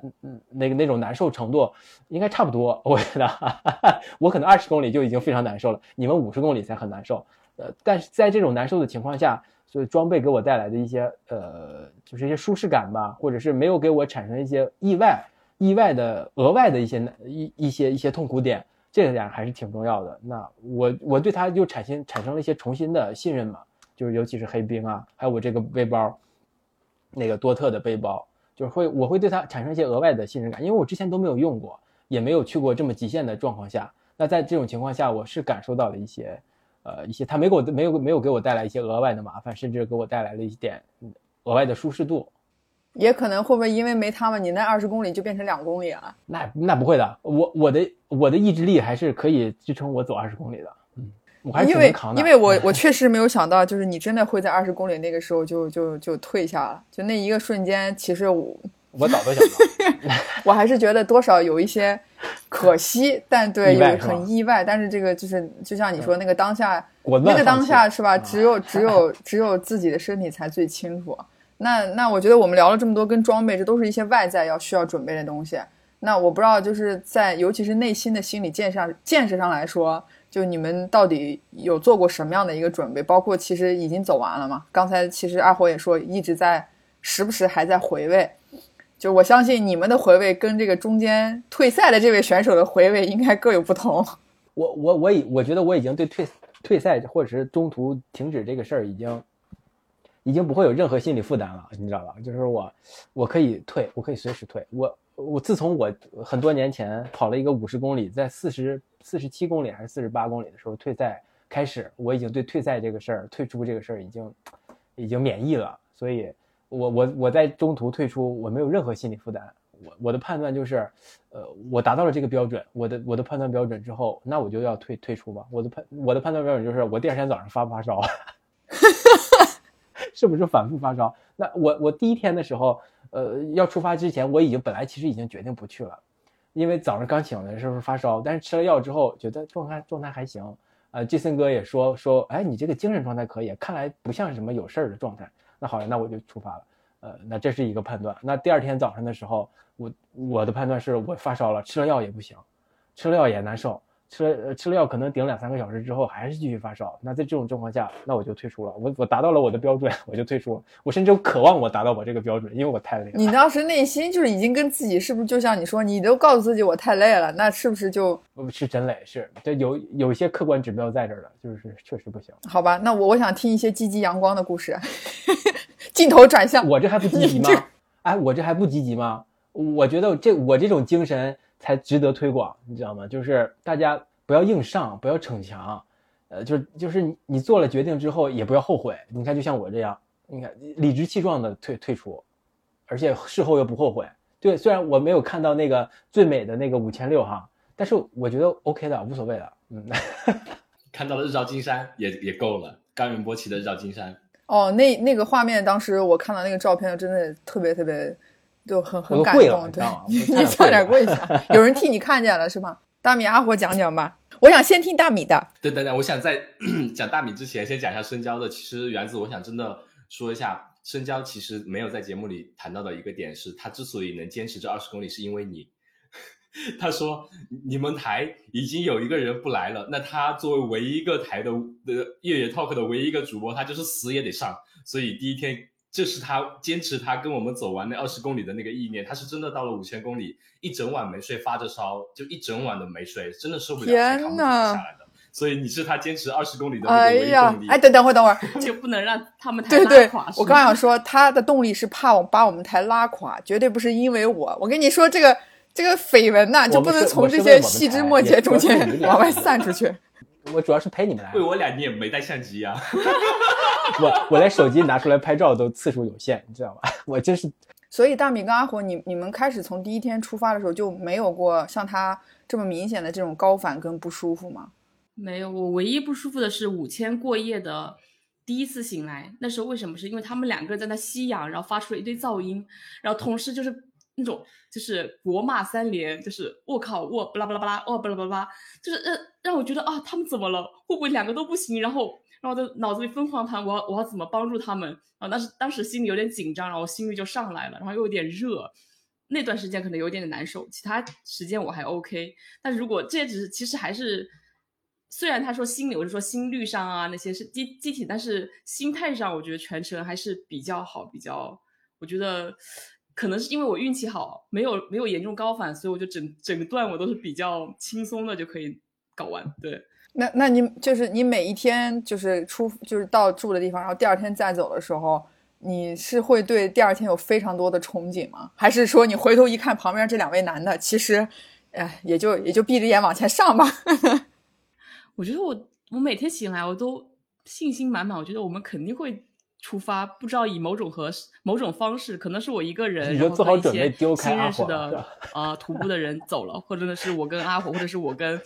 那个那种难受程度应该差不多，我觉得 我可能二十公里就已经非常难受了，你们五十公里才很难受，呃，但是在这种难受的情况下，所以装备给我带来的一些呃，就是一些舒适感吧，或者是没有给我产生一些意外、意外的额外的一些一一些一些痛苦点，这个点还是挺重要的。那我我对它就产生产生了一些重新的信任嘛，就是尤其是黑冰啊，还有我这个背包，那个多特的背包，就是会我会对它产生一些额外的信任感，因为我之前都没有用过，也没有去过这么极限的状况下。那在这种情况下，我是感受到了一些。呃，一些它没给我没有没有给我带来一些额外的麻烦，甚至给我带来了一点额外的舒适度。也可能会不会因为没他们，你那二十公里就变成两公里了？那那不会的，我我的我的意志力还是可以支撑我走二十公里的。嗯，我还因为。因为我 我确实没有想到，就是你真的会在二十公里那个时候就就就退下了，就那一个瞬间，其实我我早都想到，我还是觉得多少有一些可惜，但对 有很意外。但是这个就是就像你说那个当下，那个当下是吧？啊只有只有只有自己的身体才最清楚。那那我觉得我们聊了这么多跟装备，这都是一些外在要需要准备的东西。那我不知道，就是在尤其是内心的心理建设建设上来说，就你们到底有做过什么样的一个准备？包括其实已经走完了嘛？刚才其实阿火也说，一直在时不时还在回味。就我相信你们的回味跟这个中间退赛的这位选手的回味应该各有不同。我我我已我觉得我已经对退退赛或者是中途停止这个事儿已经已经不会有任何心理负担了，你知道吧？就是我我可以退，我可以随时退。我我自从我很多年前跑了一个五十公里，在四十四十七公里还是四十八公里的时候退赛开始，我已经对退赛这个事儿、退出这个事儿已经已经免疫了，所以我我我在中途退出，我没有任何心理负担。我我的判断就是，呃，我达到了这个标准，我的我的判断标准之后，那我就要退退出吧。我的判我的判断标准就是，我第二天早上发不发烧，是不是反复发烧？那我我第一天的时候，呃，要出发之前，我已经本来其实已经决定不去了，因为早上刚醒的时候发烧，但是吃了药之后觉得状态状态还行。呃，杰森哥也说说，哎，你这个精神状态可以，看来不像什么有事儿的状态。那好了，那我就出发了。呃，那这是一个判断。那第二天早上的时候，我我的判断是我发烧了，吃了药也不行，吃了药也难受，吃了呃吃了药可能顶两三个小时之后还是继续发烧。那在这种状况下，那我就退出了。我我达到了我的标准，我就退出了。我甚至渴望我达到我这个标准，因为我太累了。你当时内心就是已经跟自己是不是就像你说，你都告诉自己我太累了，那是不是就不是真累，是这有有一些客观指标在这儿的，就是确实不行。好吧？那我我想听一些积极阳光的故事。镜头转向我这还不积极吗？哎，我这还不积极吗？我觉得这我这种精神才值得推广，你知道吗？就是大家不要硬上，不要逞强，呃，就是就是你你做了决定之后也不要后悔。你看，就像我这样，你看理直气壮的退退出，而且事后又不后悔。对，虽然我没有看到那个最美的那个五千六哈，但是我觉得 OK 的，无所谓的。嗯，看到了日照金山也也够了，冈仁波齐的日照金山。哦，那那个画面，当时我看到那个照片，真的特别特别，就很很感动。对你知道吗，我差点你差点跪跪下，有人替你看见了是吗？大米阿火讲讲吧。我想先听大米的。对等等，我想在 讲大米之前，先讲一下深交的。其实原子，我想真的说一下，深交其实没有在节目里谈到的一个点是，他之所以能坚持这二十公里，是因为你。他说：“你们台已经有一个人不来了，那他作为唯一一个台的的越野 talk 的唯一一个主播，他就是死也得上。所以第一天，这是他坚持他跟我们走完那二十公里的那个意念。他是真的到了五千公里，一整晚没睡，发着烧，就一整晚都没睡，真的受不了，天呐！下来的。所以你是他坚持二十公里的哎呀，哎，等等会等会儿，就不能让他们 太拉垮。我刚想说，他的动力是怕我把我们台拉垮，绝对不是因为我。我跟你说这个。”这个绯闻呐，就不能从这些细枝末节中间往外散出去。我主要是陪你们来。为我俩，你也没带相机呀。我我连手机拿出来拍照都次数有限，你知道吧？我真是。所以大米跟阿火，你你们开始从第一天出发的时候就没有过像他这么明显的这种高反跟不舒服吗？没有，我唯一不舒服的是五千过夜的第一次醒来，那时候为什么？是因为他们两个人在那吸氧，然后发出了一堆噪音，然后同时就是。那种就是国骂三连，就是我靠我巴拉巴拉巴拉哦巴拉巴拉，就是让让我觉得啊他们怎么了？会不会两个都不行？然后然后我的脑子里疯狂盘，我要我要怎么帮助他们啊？但是当时心里有点紧张，然后心率就上来了，然后又有点热，那段时间可能有点点难受。其他时间我还 OK，但如果这只是其实还是，虽然他说心理，我就说心率上啊那些是机机体，但是心态上我觉得全程还是比较好，比较我觉得。可能是因为我运气好，没有没有严重高反，所以我就整整段我都是比较轻松的就可以搞完。对，那那你就是你每一天就是出就是到住的地方，然后第二天再走的时候，你是会对第二天有非常多的憧憬吗？还是说你回头一看旁边这两位男的，其实，哎，也就也就闭着眼往前上吧？我觉得我我每天醒来我都信心满满，我觉得我们肯定会。出发不知道以某种和某种方式，可能是我一个人，然后一些新认识的啊徒步的人走了，或者呢是我跟阿火，或者是我跟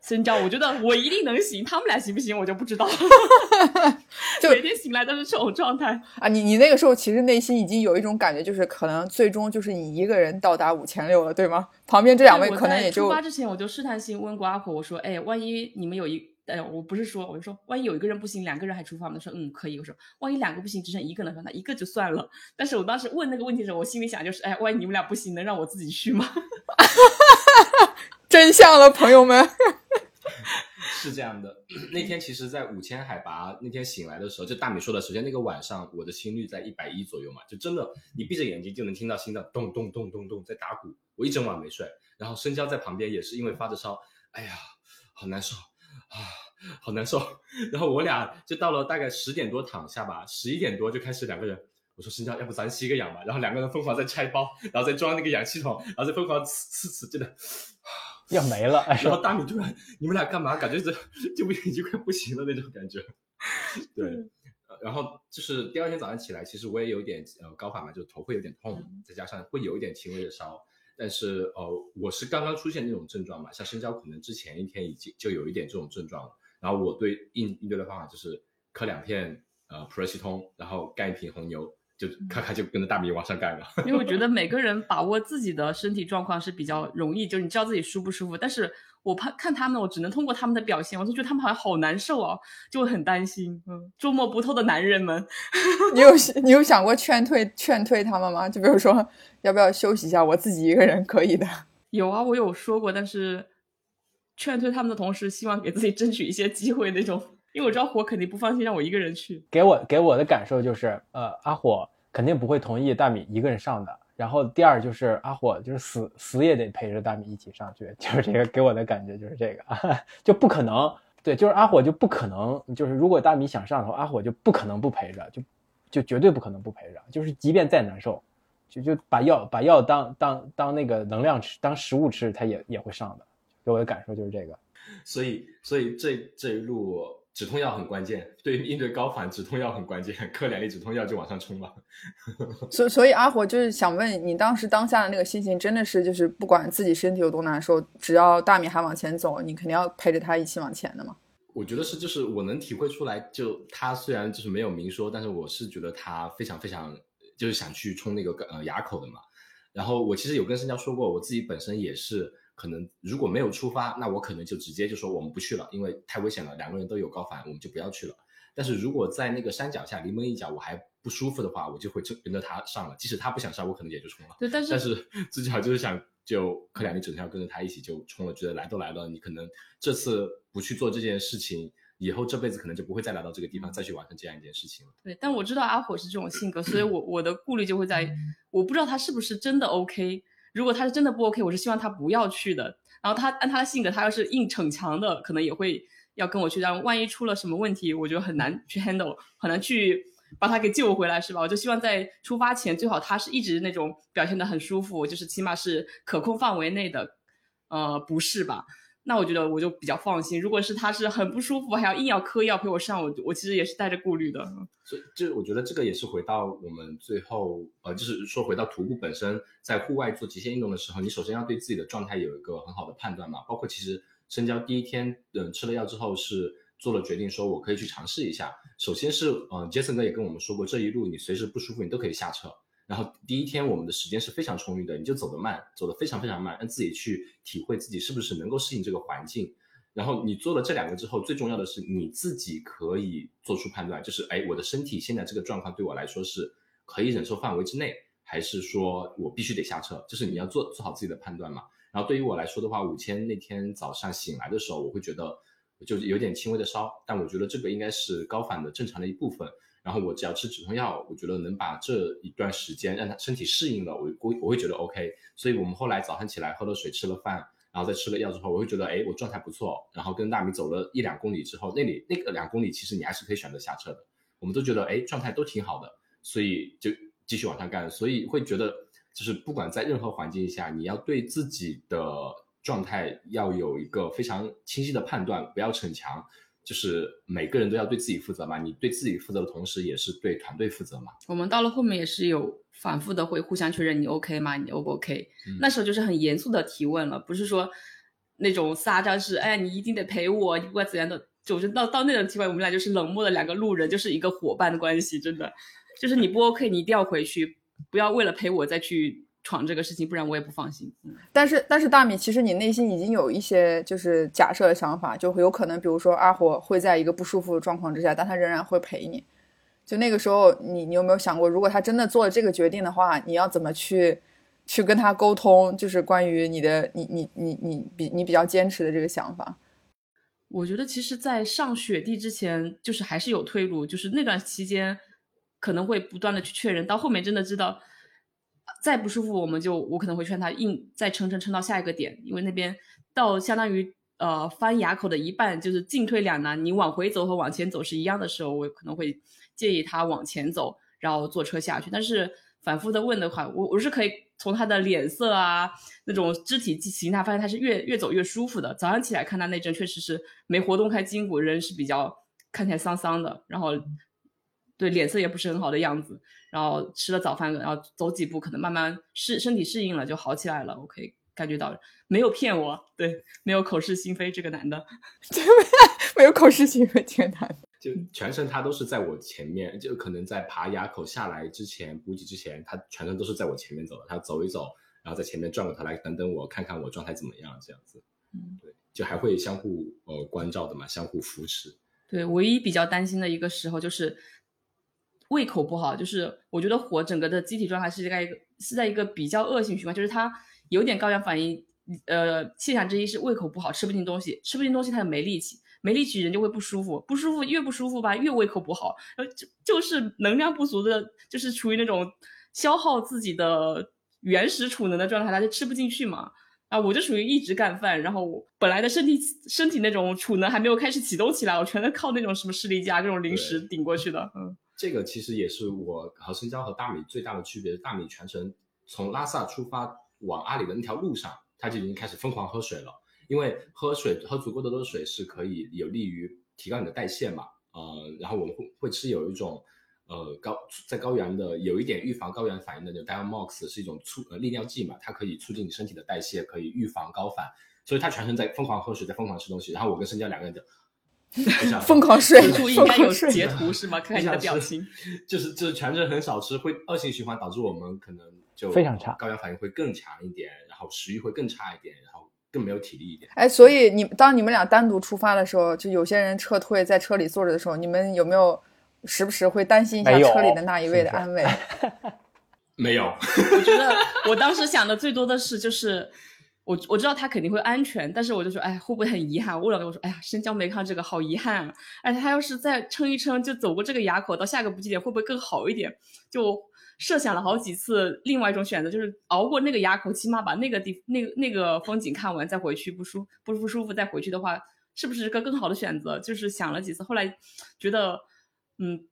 深交，我觉得我一定能行，他们俩行不行我就不知道。就每天醒来都是这种状态啊！你你那个时候其实内心已经有一种感觉，就是可能最终就是你一个人到达五千六了，对吗？旁边这两位可能也就出发之前我就试探性问过阿火，我说：“哎，万一你们有一……”哎，我不是说，我就说，万一有一个人不行，两个人还出发吗？他说，嗯，可以。我说，万一两个不行，只剩一个呢？说那一个就算了。但是我当时问那个问题的时候，我心里想就是，哎，万一你们俩不行，能让我自己去吗？真相了，朋友们。是这样的，那天其实，在五千海拔那天醒来的时候，就大米说的，首先那个晚上我的心率在一百一左右嘛，就真的你闭着眼睛就能听到心脏咚咚咚咚咚在打鼓。我一整晚没睡，然后深交在旁边也是因为发着烧，哎呀，好难受。啊，好难受。然后我俩就到了大概十点多躺下吧，十一点多就开始两个人，我说深交，要不咱吸个氧吧？然后两个人疯狂在拆包，然后再装那个氧气筒，然后再疯狂呲呲呲，真的要没了。然后大米突然，你们俩干嘛？感觉这就已经快不行了那种感觉。对，然后就是第二天早上起来，其实我也有点呃高反嘛，就头会有点痛，再加上会有一点轻微的烧。但是呃，我是刚刚出现那种症状嘛，像深交可能之前一天已经就有一点这种症状了。然后我对应应对的方法就是磕两片呃普瑞西通，然后干一瓶红牛，就咔咔就跟着大米往上干了。因为我觉得 每个人把握自己的身体状况是比较容易，就是你知道自己舒不舒服，但是。我怕看他们，我只能通过他们的表现，我就觉得他们好像好难受哦，就会很担心。嗯，捉摸不透的男人们，你有你有想过劝退劝退他们吗？就比如说，要不要休息一下？我自己一个人可以的。有啊，我有说过，但是劝退他们的同时，希望给自己争取一些机会那种，因为我知道火肯定不放心让我一个人去。给我给我的感受就是，呃，阿火肯定不会同意大米一个人上的。然后第二就是阿火，就是死死也得陪着大米一起上去，就是这个给我的感觉就是这个，就不可能，对，就是阿火就不可能，就是如果大米想上的话，阿火就不可能不陪着，就就绝对不可能不陪着，就是即便再难受，就就把药把药当当当那个能量吃，当食物吃，他也也会上的，给我的感受就是这个，所以所以这这一路。止痛药很关键，对应对高反，止痛药很关键，磕两粒止痛药就往上冲了。所所以阿火就是想问你，当时当下的那个心情，真的是就是不管自己身体有多难受，只要大米还往前走，你肯定要陪着他一起往前的吗？我觉得是，就是我能体会出来，就他虽然就是没有明说，但是我是觉得他非常非常就是想去冲那个呃垭口的嘛。然后我其实有跟申娇说过，我自己本身也是可能如果没有出发，那我可能就直接就说我们不去了，因为太危险了，两个人都有高反，我们就不要去了。但是如果在那个山脚下临门一脚我还不舒服的话，我就会跟着他上了，即使他不想上，我可能也就冲了。对，但是但是自己好就是想就克两，你整天要跟着他一起就冲了，觉得来都来了，你可能这次不去做这件事情，以后这辈子可能就不会再来到这个地方再去完成这样一件事情了。对，但我知道阿火是这种性格，所以 我我的顾虑就会在，我不知道他是不是真的 OK。如果他是真的不 OK，我是希望他不要去的。然后他按他的性格，他要是硬逞强的，可能也会要跟我去。但万一出了什么问题，我觉得很难去 handle，很难去把他给救回来，是吧？我就希望在出发前，最好他是一直那种表现的很舒服，就是起码是可控范围内的，呃，不是吧？那我觉得我就比较放心。如果是他是很不舒服，还要硬要嗑药陪我上，我我其实也是带着顾虑的。所以，就我觉得这个也是回到我们最后，呃，就是说回到徒步本身，在户外做极限运动的时候，你首先要对自己的状态有一个很好的判断嘛。包括其实深交第一天，嗯，吃了药之后是做了决定，说我可以去尝试一下。首先是，嗯，杰森哥也跟我们说过，这一路你随时不舒服，你都可以下车。然后第一天我们的时间是非常充裕的，你就走得慢，走得非常非常慢，让自己去体会自己是不是能够适应这个环境。然后你做了这两个之后，最重要的是你自己可以做出判断，就是哎，我的身体现在这个状况对我来说是可以忍受范围之内，还是说我必须得下车？就是你要做做好自己的判断嘛。然后对于我来说的话，五千那天早上醒来的时候，我会觉得就有点轻微的烧，但我觉得这个应该是高反的正常的一部分。然后我只要吃止痛药，我觉得能把这一段时间让他身体适应了，我我我会觉得 OK。所以我们后来早上起来喝了水，吃了饭，然后再吃了药之后，我会觉得哎，我状态不错。然后跟大米走了一两公里之后，那里那个两公里其实你还是可以选择下车的。我们都觉得哎，状态都挺好的，所以就继续往上干。所以会觉得就是不管在任何环境下，你要对自己的状态要有一个非常清晰的判断，不要逞强。就是每个人都要对自己负责嘛，你对自己负责的同时，也是对团队负责嘛。我们到了后面也是有反复的会互相确认你 OK 吗？你 O 不 OK？那时候就是很严肃的提问了，不是说那种撒娇是哎你一定得陪我，你不管怎样的，就是到到那种情况，我们俩就是冷漠的两个路人，就是一个伙伴的关系，真的就是你不 OK，你一定要回去，不要为了陪我再去。闯这个事情，不然我也不放心。但是，但是大米，其实你内心已经有一些就是假设的想法，就有可能，比如说阿火会在一个不舒服的状况之下，但他仍然会陪你。就那个时候，你你有没有想过，如果他真的做了这个决定的话，你要怎么去去跟他沟通？就是关于你的，你你你你比你比较坚持的这个想法。我觉得，其实，在上雪地之前，就是还是有退路，就是那段期间可能会不断的去确认，到后面真的知道。再不舒服，我们就我可能会劝他硬再撑撑撑到下一个点，因为那边到相当于呃翻垭口的一半，就是进退两难。你往回走和往前走是一样的时候，我可能会建议他往前走，然后坐车下去。但是反复的问的话，我我是可以从他的脸色啊那种肢体形态发现他是越越走越舒服的。早上起来看他那阵确实是没活动开筋骨，人是比较看起来丧丧的，然后。对脸色也不是很好的样子，然后吃了早饭，然后走几步，可能慢慢适身体适应了就好起来了。我可以感觉到没有骗我，对，没有口是心非这个男的，没有口是心非这个男的，就全程他都是在我前面，就可能在爬垭口下来之前补给之前，他全程都是在我前面走的。他走一走，然后在前面转过头来等等我，看看我状态怎么样，这样子，嗯，对，就还会相互呃关照的嘛，相互扶持。对，唯一比较担心的一个时候就是。胃口不好，就是我觉得火整个的机体状态是在一个是在一个比较恶性循环，就是它有点高原反应，呃，现象之一是胃口不好，吃不进东西，吃不进东西它就没力气，没力气人就会不舒服，不舒服越不舒服吧越胃口不好，呃就就是能量不足的，就是处于那种消耗自己的原始储能的状态，它就吃不进去嘛。啊，我就属于一直干饭，然后本来的身体身体那种储能还没有开始启动起来，我全都靠那种什么士力架这种零食顶过去的，嗯。这个其实也是我和深交和大米最大的区别。大米全程从拉萨出发往阿里的那条路上，他就已经开始疯狂喝水了。因为喝水喝足够多的水是可以有利于提高你的代谢嘛。呃，然后我们会会吃有一种呃高在高原的有一点预防高原反应的那 Diamox 是一种促呃利尿剂嘛，它可以促进你身体的代谢，可以预防高反。所以他全程在疯狂喝水，在疯狂吃东西。然后我跟深交两个人就。疯狂睡，应该有截图是吗？看一下表情，就是就是全程很少吃，会恶性循环，导致我们可能就非常差，高原反应会更强一点，然后食欲会更差一点，然后更没有体力一点。哎，所以你当你们俩单独出发的时候，就有些人撤退在车里坐着的时候，你们有没有时不时会担心一下车里的那一位的安危？没有，我觉得我当时想的最多的是，就是我我知道他肯定会安全，但是我就说，哎，会不会很遗憾？我老跟我说，哎呀，深交没看这个，好遗憾啊！而且他要是再撑一撑，就走过这个垭口到下个补给点，会不会更好一点？就设想了好几次，另外一种选择就是熬过那个垭口，起码把那个地那个那个风景看完再回去，不舒不不舒服再回去的话，是不是个更好的选择？就是想了几次，后来觉得，嗯，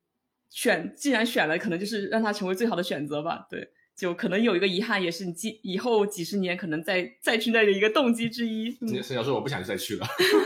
选既然选了，可能就是让它成为最好的选择吧。对，就可能有一个遗憾，也是你几以后几十年可能再再去那的一个动机之一。嗯孙教授，我不想再去了。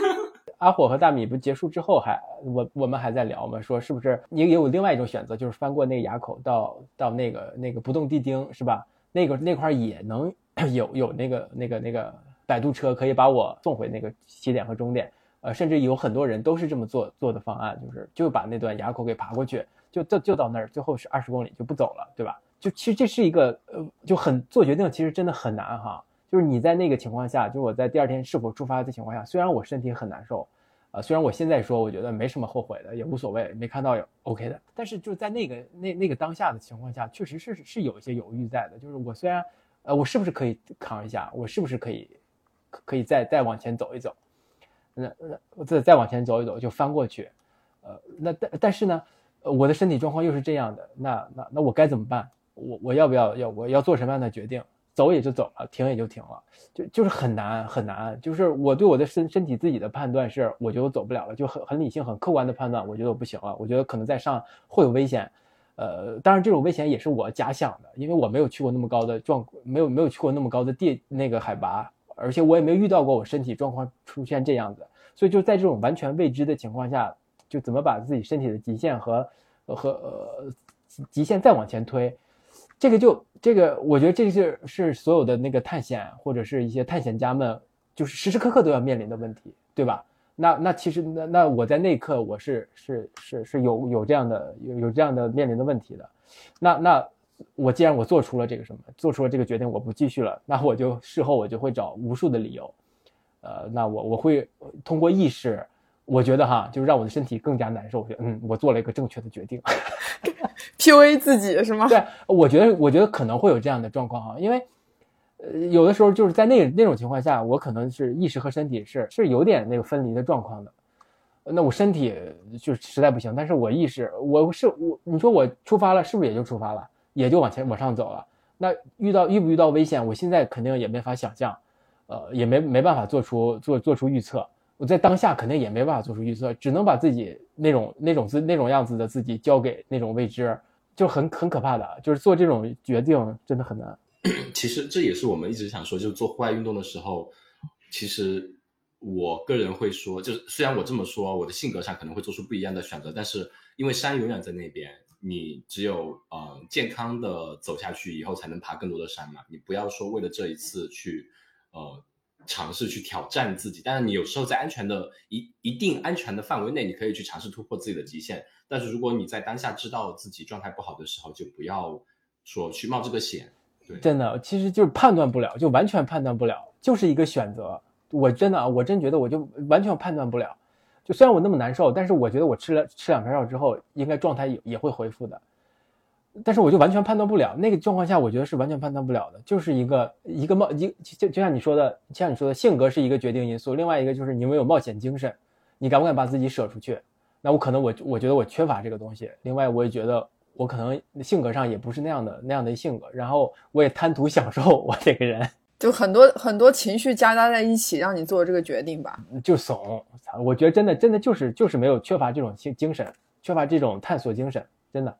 阿火和大米不结束之后还我我们还在聊嘛，说是不是也也有另外一种选择，就是翻过那个垭口到到那个那个不动地丁是吧？那个那块儿也能 有有那个那个那个摆渡车可以把我送回那个起点和终点，呃，甚至有很多人都是这么做做的方案，就是就把那段垭口给爬过去，就就就到那儿，最后是二十公里就不走了，对吧？就其实这是一个呃就很做决定，其实真的很难哈。就是你在那个情况下，就是我在第二天是否出发的情况下，虽然我身体很难受，呃，虽然我现在说我觉得没什么后悔的，也无所谓，没看到也 OK 的，但是就是在那个那那个当下的情况下，确实是是有一些犹豫在的。就是我虽然呃，我是不是可以扛一下，我是不是可以可以再再往前走一走，那那我再再往前走一走就翻过去，呃，那但但是呢，我的身体状况又是这样的，那那那我该怎么办？我我要不要要我要做什么样的决定？走也就走了，停也就停了，就就是很难很难。就是我对我的身身体自己的判断是，我觉得我走不了了，就很很理性、很客观的判断，我觉得我不行了，我觉得可能再上会有危险。呃，当然这种危险也是我假想的，因为我没有去过那么高的状，没有没有去过那么高的地那个海拔，而且我也没有遇到过我身体状况出现这样子，所以就在这种完全未知的情况下，就怎么把自己身体的极限和和呃极限再往前推。这个就这个，我觉得这个是是所有的那个探险或者是一些探险家们，就是时时刻刻都要面临的问题，对吧？那那其实那那我在那一刻我是是是是有有这样的有有这样的面临的问题的，那那我既然我做出了这个什么，做出了这个决定，我不继续了，那我就事后我就会找无数的理由，呃，那我我会通过意识，我觉得哈，就是让我的身体更加难受，我觉得嗯，我做了一个正确的决定。PUA 自己是吗？对，我觉得我觉得可能会有这样的状况哈，因为呃有的时候就是在那那种情况下，我可能是意识和身体是是有点那个分离的状况的。那我身体就实在不行，但是我意识我是我，你说我出发了，是不是也就出发了，也就往前往上走了？那遇到遇不遇到危险，我现在肯定也没法想象，呃，也没没办法做出做做出预测。我在当下肯定也没办法做出预测，只能把自己那种那种自那种样子的自己交给那种未知，就很很可怕的，就是做这种决定真的很难。其实这也是我们一直想说，就是做户外运动的时候，其实我个人会说，就是虽然我这么说，我的性格上可能会做出不一样的选择，但是因为山永远在那边，你只有呃健康的走下去以后，才能爬更多的山嘛。你不要说为了这一次去呃尝试去挑战自己，但是你有时候在安全的一一定安全的范围内，你可以去尝试突破自己的极限。但是如果你在当下知道自己状态不好的时候，就不要说去冒这个险。对，真的，其实就是判断不了，就完全判断不了，就是一个选择。我真的啊，我真觉得我就完全判断不了。就虽然我那么难受，但是我觉得我吃了吃两片药之后，应该状态也也会恢复的。但是我就完全判断不了，那个状况下，我觉得是完全判断不了的，就是一个一个冒一就就像你说的，像你说的性格是一个决定因素，另外一个就是你有没有冒险精神，你敢不敢把自己舍出去？那我可能我我觉得我缺乏这个东西，另外我也觉得我可能性格上也不是那样的那样的性格，然后我也贪图享受，我这个人就很多很多情绪夹杂在一起，让你做这个决定吧。就怂，操我觉得真的真的就是就是没有缺乏这种精精神，缺乏这种探索精神，真的。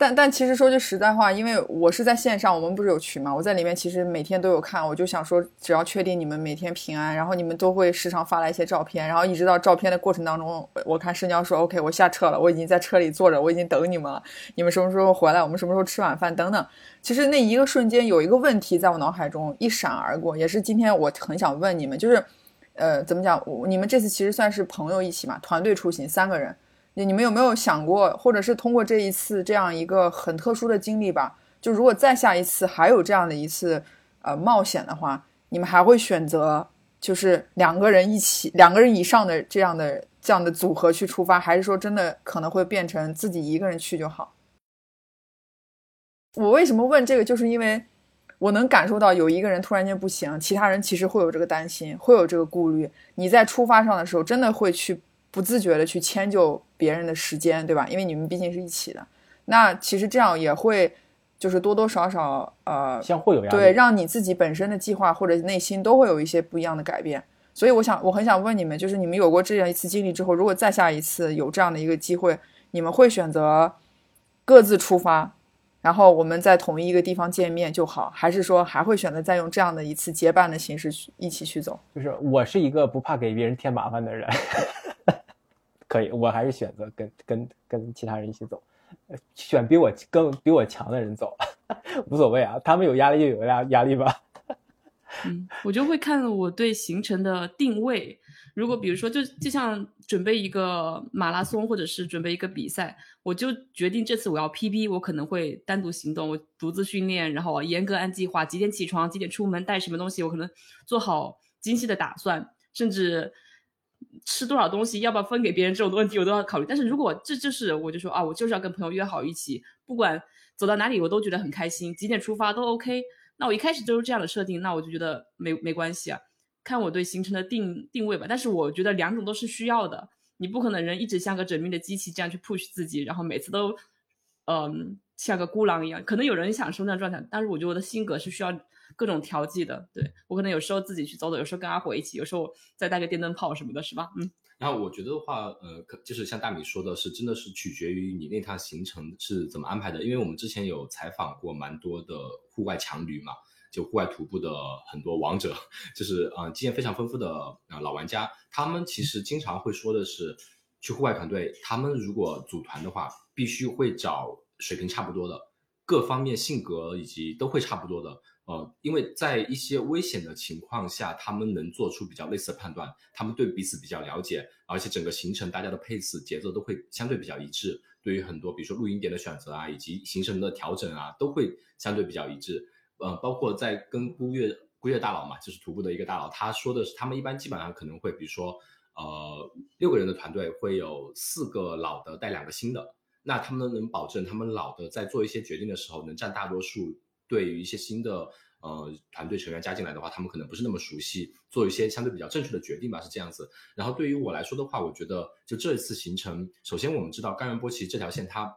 但但其实说句实在话，因为我是在线上，我们不是有群嘛，我在里面其实每天都有看，我就想说，只要确定你们每天平安，然后你们都会时常发来一些照片，然后一直到照片的过程当中，我看深交说 OK，我下车了，我已经在车里坐着，我已经等你们了，你们什么时候回来？我们什么时候吃晚饭？等等。其实那一个瞬间有一个问题在我脑海中一闪而过，也是今天我很想问你们，就是，呃，怎么讲？你们这次其实算是朋友一起嘛，团队出行三个人。你你们有没有想过，或者是通过这一次这样一个很特殊的经历吧？就如果再下一次还有这样的一次呃冒险的话，你们还会选择就是两个人一起，两个人以上的这样的这样的组合去出发，还是说真的可能会变成自己一个人去就好？我为什么问这个？就是因为我能感受到有一个人突然间不行，其他人其实会有这个担心，会有这个顾虑。你在出发上的时候，真的会去不自觉的去迁就别人的时间，对吧？因为你们毕竟是一起的。那其实这样也会，就是多多少少呃，相互有压力，对，让你自己本身的计划或者内心都会有一些不一样的改变。所以我想，我很想问你们，就是你们有过这样一次经历之后，如果再下一次有这样的一个机会，你们会选择各自出发？然后我们在同一个地方见面就好，还是说还会选择再用这样的一次结伴的形式去一起去走？就是我是一个不怕给别人添麻烦的人，可以，我还是选择跟跟跟其他人一起走，选比我更比我强的人走，无所谓啊，他们有压力就有压压力吧。嗯，我就会看我对行程的定位。如果比如说，就就像准备一个马拉松，或者是准备一个比赛，我就决定这次我要 PB，我可能会单独行动，我独自训练，然后严格按计划，几点起床，几点出门，带什么东西，我可能做好精细的打算，甚至吃多少东西，要不要分给别人这种问题，我都要考虑。但是如果这就是我就说啊，我就是要跟朋友约好一起，不管走到哪里，我都觉得很开心，几点出发都 OK。那我一开始就是这样的设定，那我就觉得没没关系啊，看我对行程的定定位吧。但是我觉得两种都是需要的，你不可能人一直像个缜密的机器这样去 push 自己，然后每次都，嗯，像个孤狼一样。可能有人享受那状态，但是我觉得我的性格是需要各种调剂的。对我可能有时候自己去走走，有时候跟阿火一起，有时候再带个电灯泡什么的，是吧？嗯。然后我觉得的话，呃，可就是像大米说的是，真的是取决于你那趟行程是怎么安排的。因为我们之前有采访过蛮多的户外强旅嘛，就户外徒步的很多王者，就是啊经验非常丰富的啊老玩家，他们其实经常会说的是，去户外团队，他们如果组团的话，必须会找水平差不多的，各方面性格以及都会差不多的。呃，因为在一些危险的情况下，他们能做出比较类似的判断，他们对彼此比较了解，而且整个行程大家的配置节奏都会相对比较一致。对于很多，比如说露营点的选择啊，以及行程的调整啊，都会相对比较一致。呃，包括在跟孤月孤月大佬嘛，就是徒步的一个大佬，他说的是，他们一般基本上可能会，比如说，呃，六个人的团队会有四个老的带两个新的，那他们能保证他们老的在做一些决定的时候能占大多数。对于一些新的呃团队成员加进来的话，他们可能不是那么熟悉，做一些相对比较正确的决定吧，是这样子。然后对于我来说的话，我觉得就这一次行程，首先我们知道甘源波齐这条线，它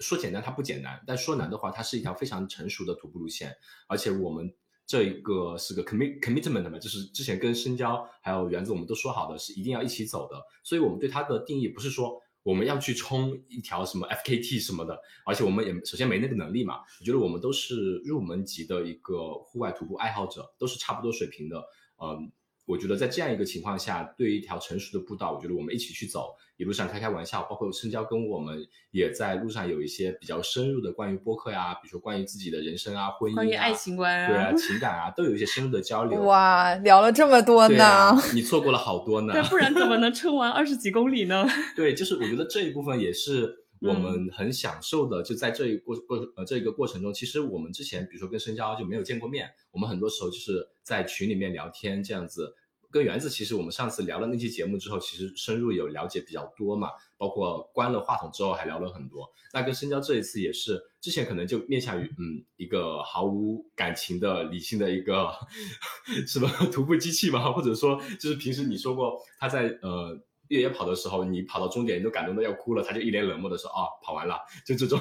说简单它不简单，但说难的话，它是一条非常成熟的徒步路线，而且我们这一个是个 commit commitment 嘛，就是之前跟深交还有园子我们都说好的是一定要一起走的，所以我们对它的定义不是说。我们要去冲一条什么 FKT 什么的，而且我们也首先没那个能力嘛。我觉得我们都是入门级的一个户外徒步爱好者，都是差不多水平的，嗯。我觉得在这样一个情况下，对于一条成熟的步道，我觉得我们一起去走，一路上开开玩笑，包括深交跟我们也在路上有一些比较深入的关于播客呀，比如说关于自己的人生啊、婚姻、关于爱情观啊、对啊、情感啊，都有一些深入的交流。哇，聊了这么多呢，你错过了好多呢。不然怎么能撑完二十几公里呢？对，就是我觉得这一部分也是我们很享受的，就在这一过过呃这一个过程中，其实我们之前比如说跟深交就没有见过面，我们很多时候就是在群里面聊天这样子。跟园子，其实我们上次聊了那期节目之后，其实深入有了解比较多嘛，包括关了话筒之后还聊了很多。那跟深交这一次也是，之前可能就面向于嗯一个毫无感情的理性的一个 什么 徒步机器嘛，或者说就是平时你说过他在呃越野跑的时候，你跑到终点你都感动的要哭了，他就一脸冷漠的说啊跑完了就这种。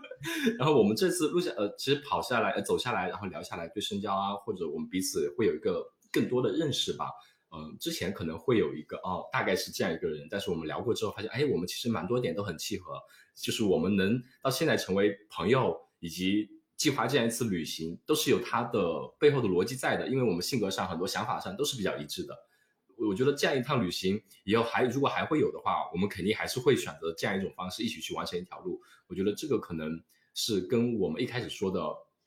然后我们这次录下呃其实跑下来走下来，然后聊下来对深交啊或者我们彼此会有一个更多的认识吧。嗯，之前可能会有一个哦，大概是这样一个人，但是我们聊过之后发现，哎，我们其实蛮多点都很契合，就是我们能到现在成为朋友，以及计划这样一次旅行，都是有它的背后的逻辑在的，因为我们性格上很多想法上都是比较一致的。我觉得这样一趟旅行以后还如果还会有的话，我们肯定还是会选择这样一种方式一起去完成一条路。我觉得这个可能是跟我们一开始说的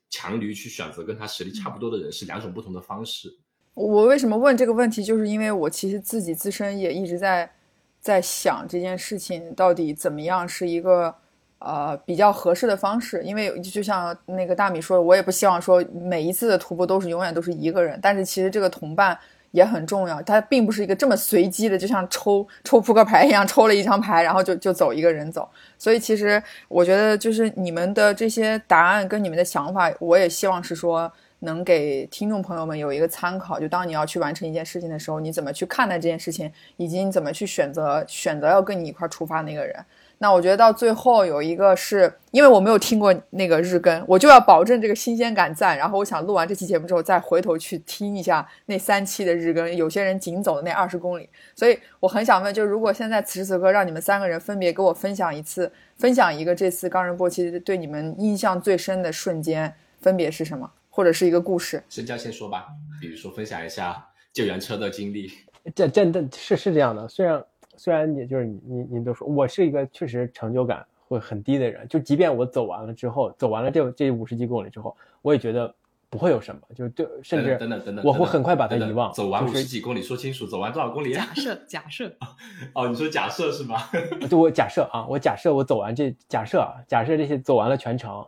强驴去选择跟他实力差不多的人是两种不同的方式。我为什么问这个问题，就是因为我其实自己自身也一直在在想这件事情到底怎么样是一个呃比较合适的方式。因为就像那个大米说的，我也不希望说每一次的徒步都是永远都是一个人，但是其实这个同伴也很重要。它并不是一个这么随机的，就像抽抽扑克牌一样，抽了一张牌，然后就就走一个人走。所以其实我觉得，就是你们的这些答案跟你们的想法，我也希望是说能给听众朋友们有一个参考。就当你要去完成一件事情的时候，你怎么去看待这件事情，以及你怎么去选择选择要跟你一块出发那个人。那我觉得到最后有一个是因为我没有听过那个日更，我就要保证这个新鲜感在。然后我想录完这期节目之后，再回头去听一下那三期的日更，有些人仅走的那二十公里。所以我很想问，就如果现在此时此刻让你们三个人分别给我分享一次，分享一个这次冈仁波齐对你们印象最深的瞬间，分别是什么，或者是一个故事？申教先说吧，比如说分享一下救援车的经历。这真的是是这样的，虽然。虽然你就是你你你都说我是一个确实成就感会很低的人，就即便我走完了之后，走完了这这五十几公里之后，我也觉得不会有什么，就就甚至等等等等，我会很快把它遗忘。走完五十几公里，说清楚，走完多少公里？假设假设 哦，你说假设是吗？就我假设啊，我假设我走完这假设啊，假设这些走完了全程，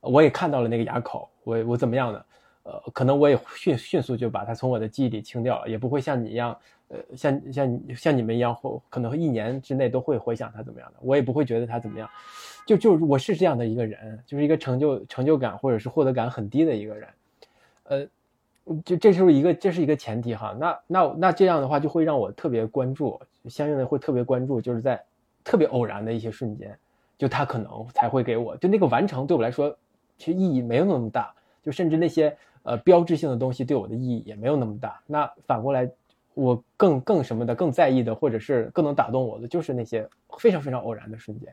我也看到了那个垭口，我我怎么样的？呃，可能我也迅迅速就把它从我的记忆里清掉了，也不会像你一样。呃，像像像你们一样，或可能一年之内都会回想他怎么样的，我也不会觉得他怎么样，就就我是这样的一个人，就是一个成就成就感或者是获得感很低的一个人，呃，就这是一个这是一个前提哈，那那那这样的话就会让我特别关注，相应的会特别关注，就是在特别偶然的一些瞬间，就他可能才会给我，就那个完成对我来说其实意义没有那么大，就甚至那些呃标志性的东西对我的意义也没有那么大，那反过来。我更更什么的更在意的，或者是更能打动我的，就是那些非常非常偶然的瞬间。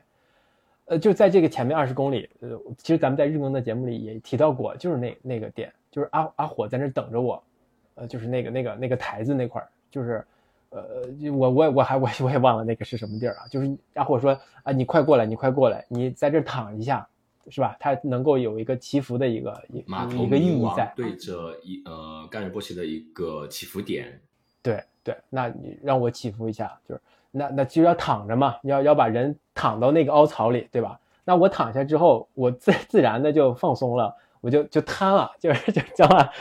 呃，就在这个前面二十公里，呃，其实咱们在日更的节目里也提到过，就是那那个点，就是阿阿火在那等着我，呃，就是那个那个那个台子那块儿，就是，呃，我我我还我我也忘了那个是什么地儿啊，就是阿火说啊，你快过来，你快过来，你在这躺一下，是吧？它能够有一个祈福的一个一一个意义在，对着一呃甘仁波齐的一个祈福点。对对，那你让我祈福一下，就是那那就要躺着嘛，要要把人躺到那个凹槽里，对吧？那我躺下之后，我自自然的就放松了，我就就瘫了，就是就知道吧？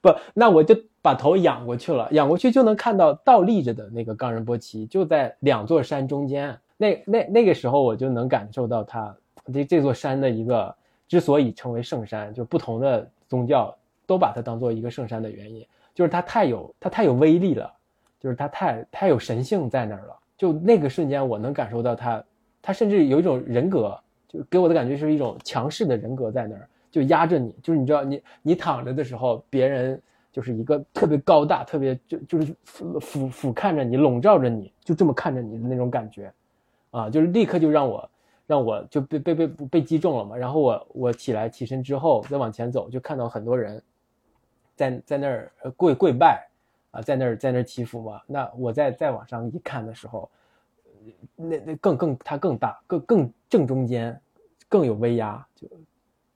不，那我就把头仰过去了，仰过去就能看到倒立着的那个冈仁波齐，就在两座山中间。那那那个时候，我就能感受到他这这座山的一个之所以成为圣山，就不同的宗教都把它当做一个圣山的原因。就是它太有它太有威力了，就是它太太有神性在那儿了。就那个瞬间，我能感受到它，它甚至有一种人格，就给我的感觉是一种强势的人格在那儿，就压着你。就是你知道，你你躺着的时候，别人就是一个特别高大、特别就就是俯俯俯看着你、笼罩着你，就这么看着你的那种感觉，啊，就是立刻就让我让我就被被被被击中了嘛。然后我我起来起身之后再往前走，就看到很多人。在在那儿跪跪拜，啊，在那儿在那儿祈福嘛。那我再再往上一看的时候，那那更更它更大，更更正中间，更有威压。就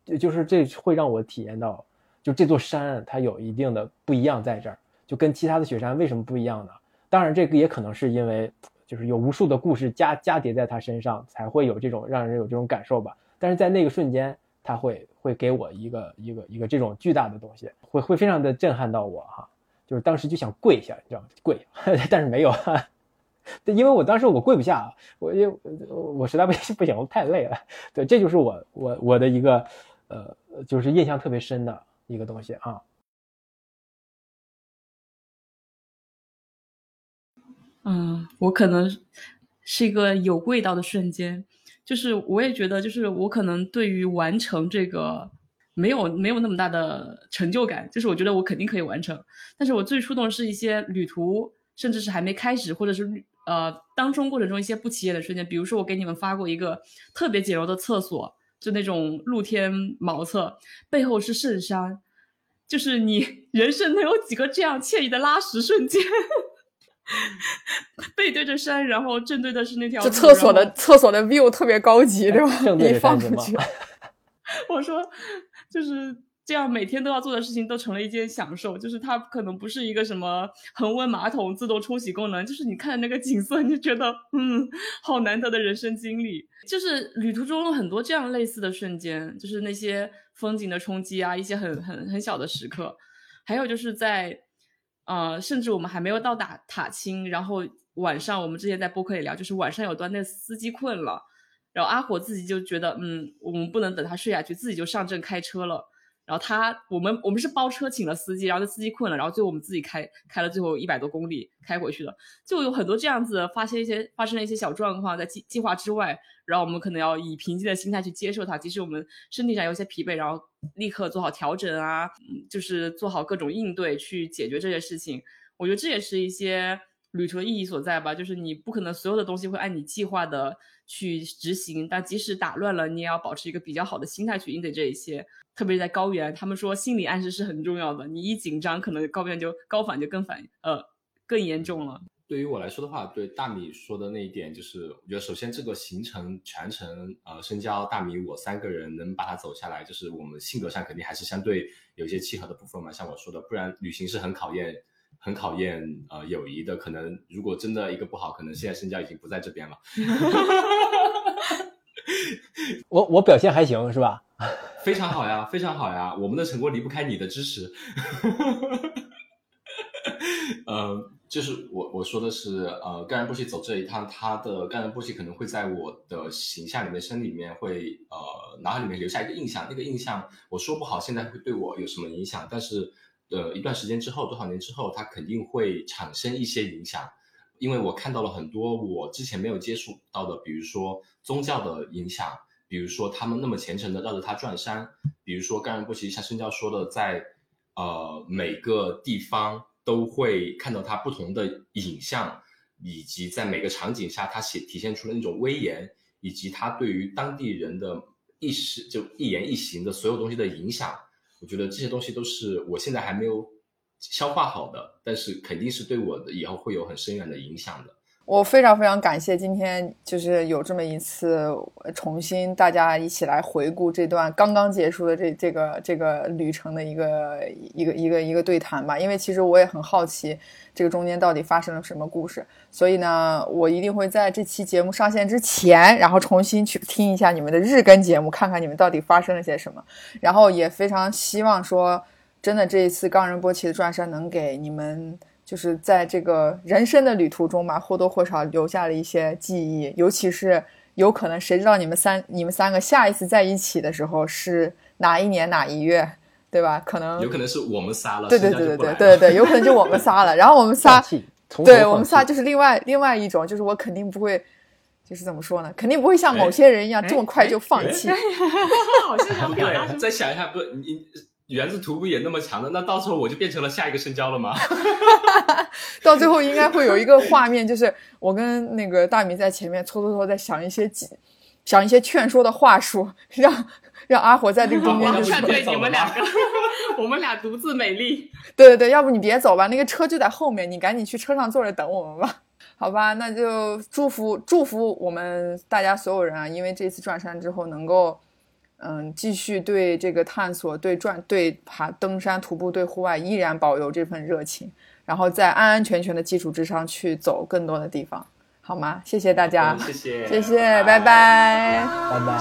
就就是这会让我体验到，就这座山它有一定的不一样在这儿，就跟其他的雪山为什么不一样呢？当然这个也可能是因为就是有无数的故事加加叠在它身上，才会有这种让人有这种感受吧。但是在那个瞬间。他会会给我一个一个一个这种巨大的东西，会会非常的震撼到我哈，就是当时就想跪下，你知道吗？跪，但是没有，因为我当时我跪不下，我因为我实在不行 不行，我太累了。对，这就是我我我的一个呃，就是印象特别深的一个东西啊。嗯，我可能是一个有味道的瞬间。就是我也觉得，就是我可能对于完成这个没有没有那么大的成就感。就是我觉得我肯定可以完成，但是我最触动是一些旅途，甚至是还没开始，或者是呃当中过程中一些不起眼的瞬间。比如说我给你们发过一个特别简陋的厕所，就那种露天茅厕，背后是圣山，就是你 人生能有几个这样惬意的拉屎瞬间？背对着山，然后正对的是那条。这厕所的厕所的 view 特别高级，对吧？你放出去。我说，就是这样，每天都要做的事情都成了一件享受。就是它可能不是一个什么恒温马桶、自动冲洗功能，就是你看那个景色，你就觉得嗯，好难得的人生经历。就是旅途中有很多这样类似的瞬间，就是那些风景的冲击啊，一些很很很小的时刻，还有就是在。呃，甚至我们还没有到达塔青，然后晚上我们之前在播客里聊，就是晚上有段那司机困了，然后阿火自己就觉得，嗯，我们不能等他睡下去，自己就上阵开车了。然后他，我们我们是包车请了司机，然后那司机困了，然后最后我们自己开开了最后一百多公里开回去的，就有很多这样子发生一些发生了一些小状况，在计计划之外，然后我们可能要以平静的心态去接受它，即使我们身体上有些疲惫，然后立刻做好调整啊，就是做好各种应对去解决这些事情。我觉得这也是一些旅途的意义所在吧，就是你不可能所有的东西会按你计划的去执行，但即使打乱了，你也要保持一个比较好的心态去应对这一些。特别是在高原，他们说心理暗示是很重要的。你一紧张，可能高原就高反就更反呃更严重了。对于我来说的话，对大米说的那一点，就是我觉得首先这个行程全程呃深交大米我三个人能把它走下来，就是我们性格上肯定还是相对有一些契合的部分嘛。像我说的，不然旅行是很考验很考验呃友谊的。可能如果真的一个不好，可能现在深交已经不在这边了。我我表现还行是吧？非常好呀，非常好呀！我们的成果离不开你的支持。呃，就是我我说的是，呃，干然波奇走这一趟，他的干然波奇可能会在我的形象里面、身里面会呃脑海里面留下一个印象。那个印象我说不好，现在会对我有什么影响？但是呃，一段时间之后，多少年之后，它肯定会产生一些影响，因为我看到了很多我之前没有接触到的，比如说宗教的影响。比如说，他们那么虔诚的绕着它转山；比如说，冈仁波齐像申教说的，在呃每个地方都会看到它不同的影像，以及在每个场景下，它显体现出了那种威严，以及它对于当地人的意识就一言一行的所有东西的影响。我觉得这些东西都是我现在还没有消化好的，但是肯定是对我的以后会有很深远的影响的。我非常非常感谢今天就是有这么一次重新大家一起来回顾这段刚刚结束的这这个这个旅程的一个一个一个一个对谈吧，因为其实我也很好奇这个中间到底发生了什么故事，所以呢，我一定会在这期节目上线之前，然后重新去听一下你们的日更节目，看看你们到底发生了些什么，然后也非常希望说，真的这一次冈仁波齐的转山能给你们。就是在这个人生的旅途中嘛，或多或少留下了一些记忆，尤其是有可能谁知道你们三你们三个下一次在一起的时候是哪一年哪一月，对吧？可能有可能是我们仨了，对对对对对对对，有可能就我们仨了。然后我们仨，对我们仨就是另外另外一种，就是我肯定不会，就是怎么说呢？肯定不会像某些人一样这么快就放弃。好像对，再想一下，不你。原子图不也那么强的？那到时候我就变成了下一个深交了吗？到最后应该会有一个画面，就是我跟那个大米在前面搓搓搓，在想一些想一些劝说的话术，让让阿火在这个中间就是对你们两个，我们俩独自美丽。对对对，要不你别走吧，那个车就在后面，你赶紧去车上坐着等我们吧。好吧，那就祝福祝福我们大家所有人啊，因为这次转山之后能够。嗯，继续对这个探索、对转、对爬登山、徒步、对户外依然保有这份热情，然后在安安全全的基础之上去走更多的地方，好吗？谢谢大家，谢谢，谢谢，拜拜，拜拜。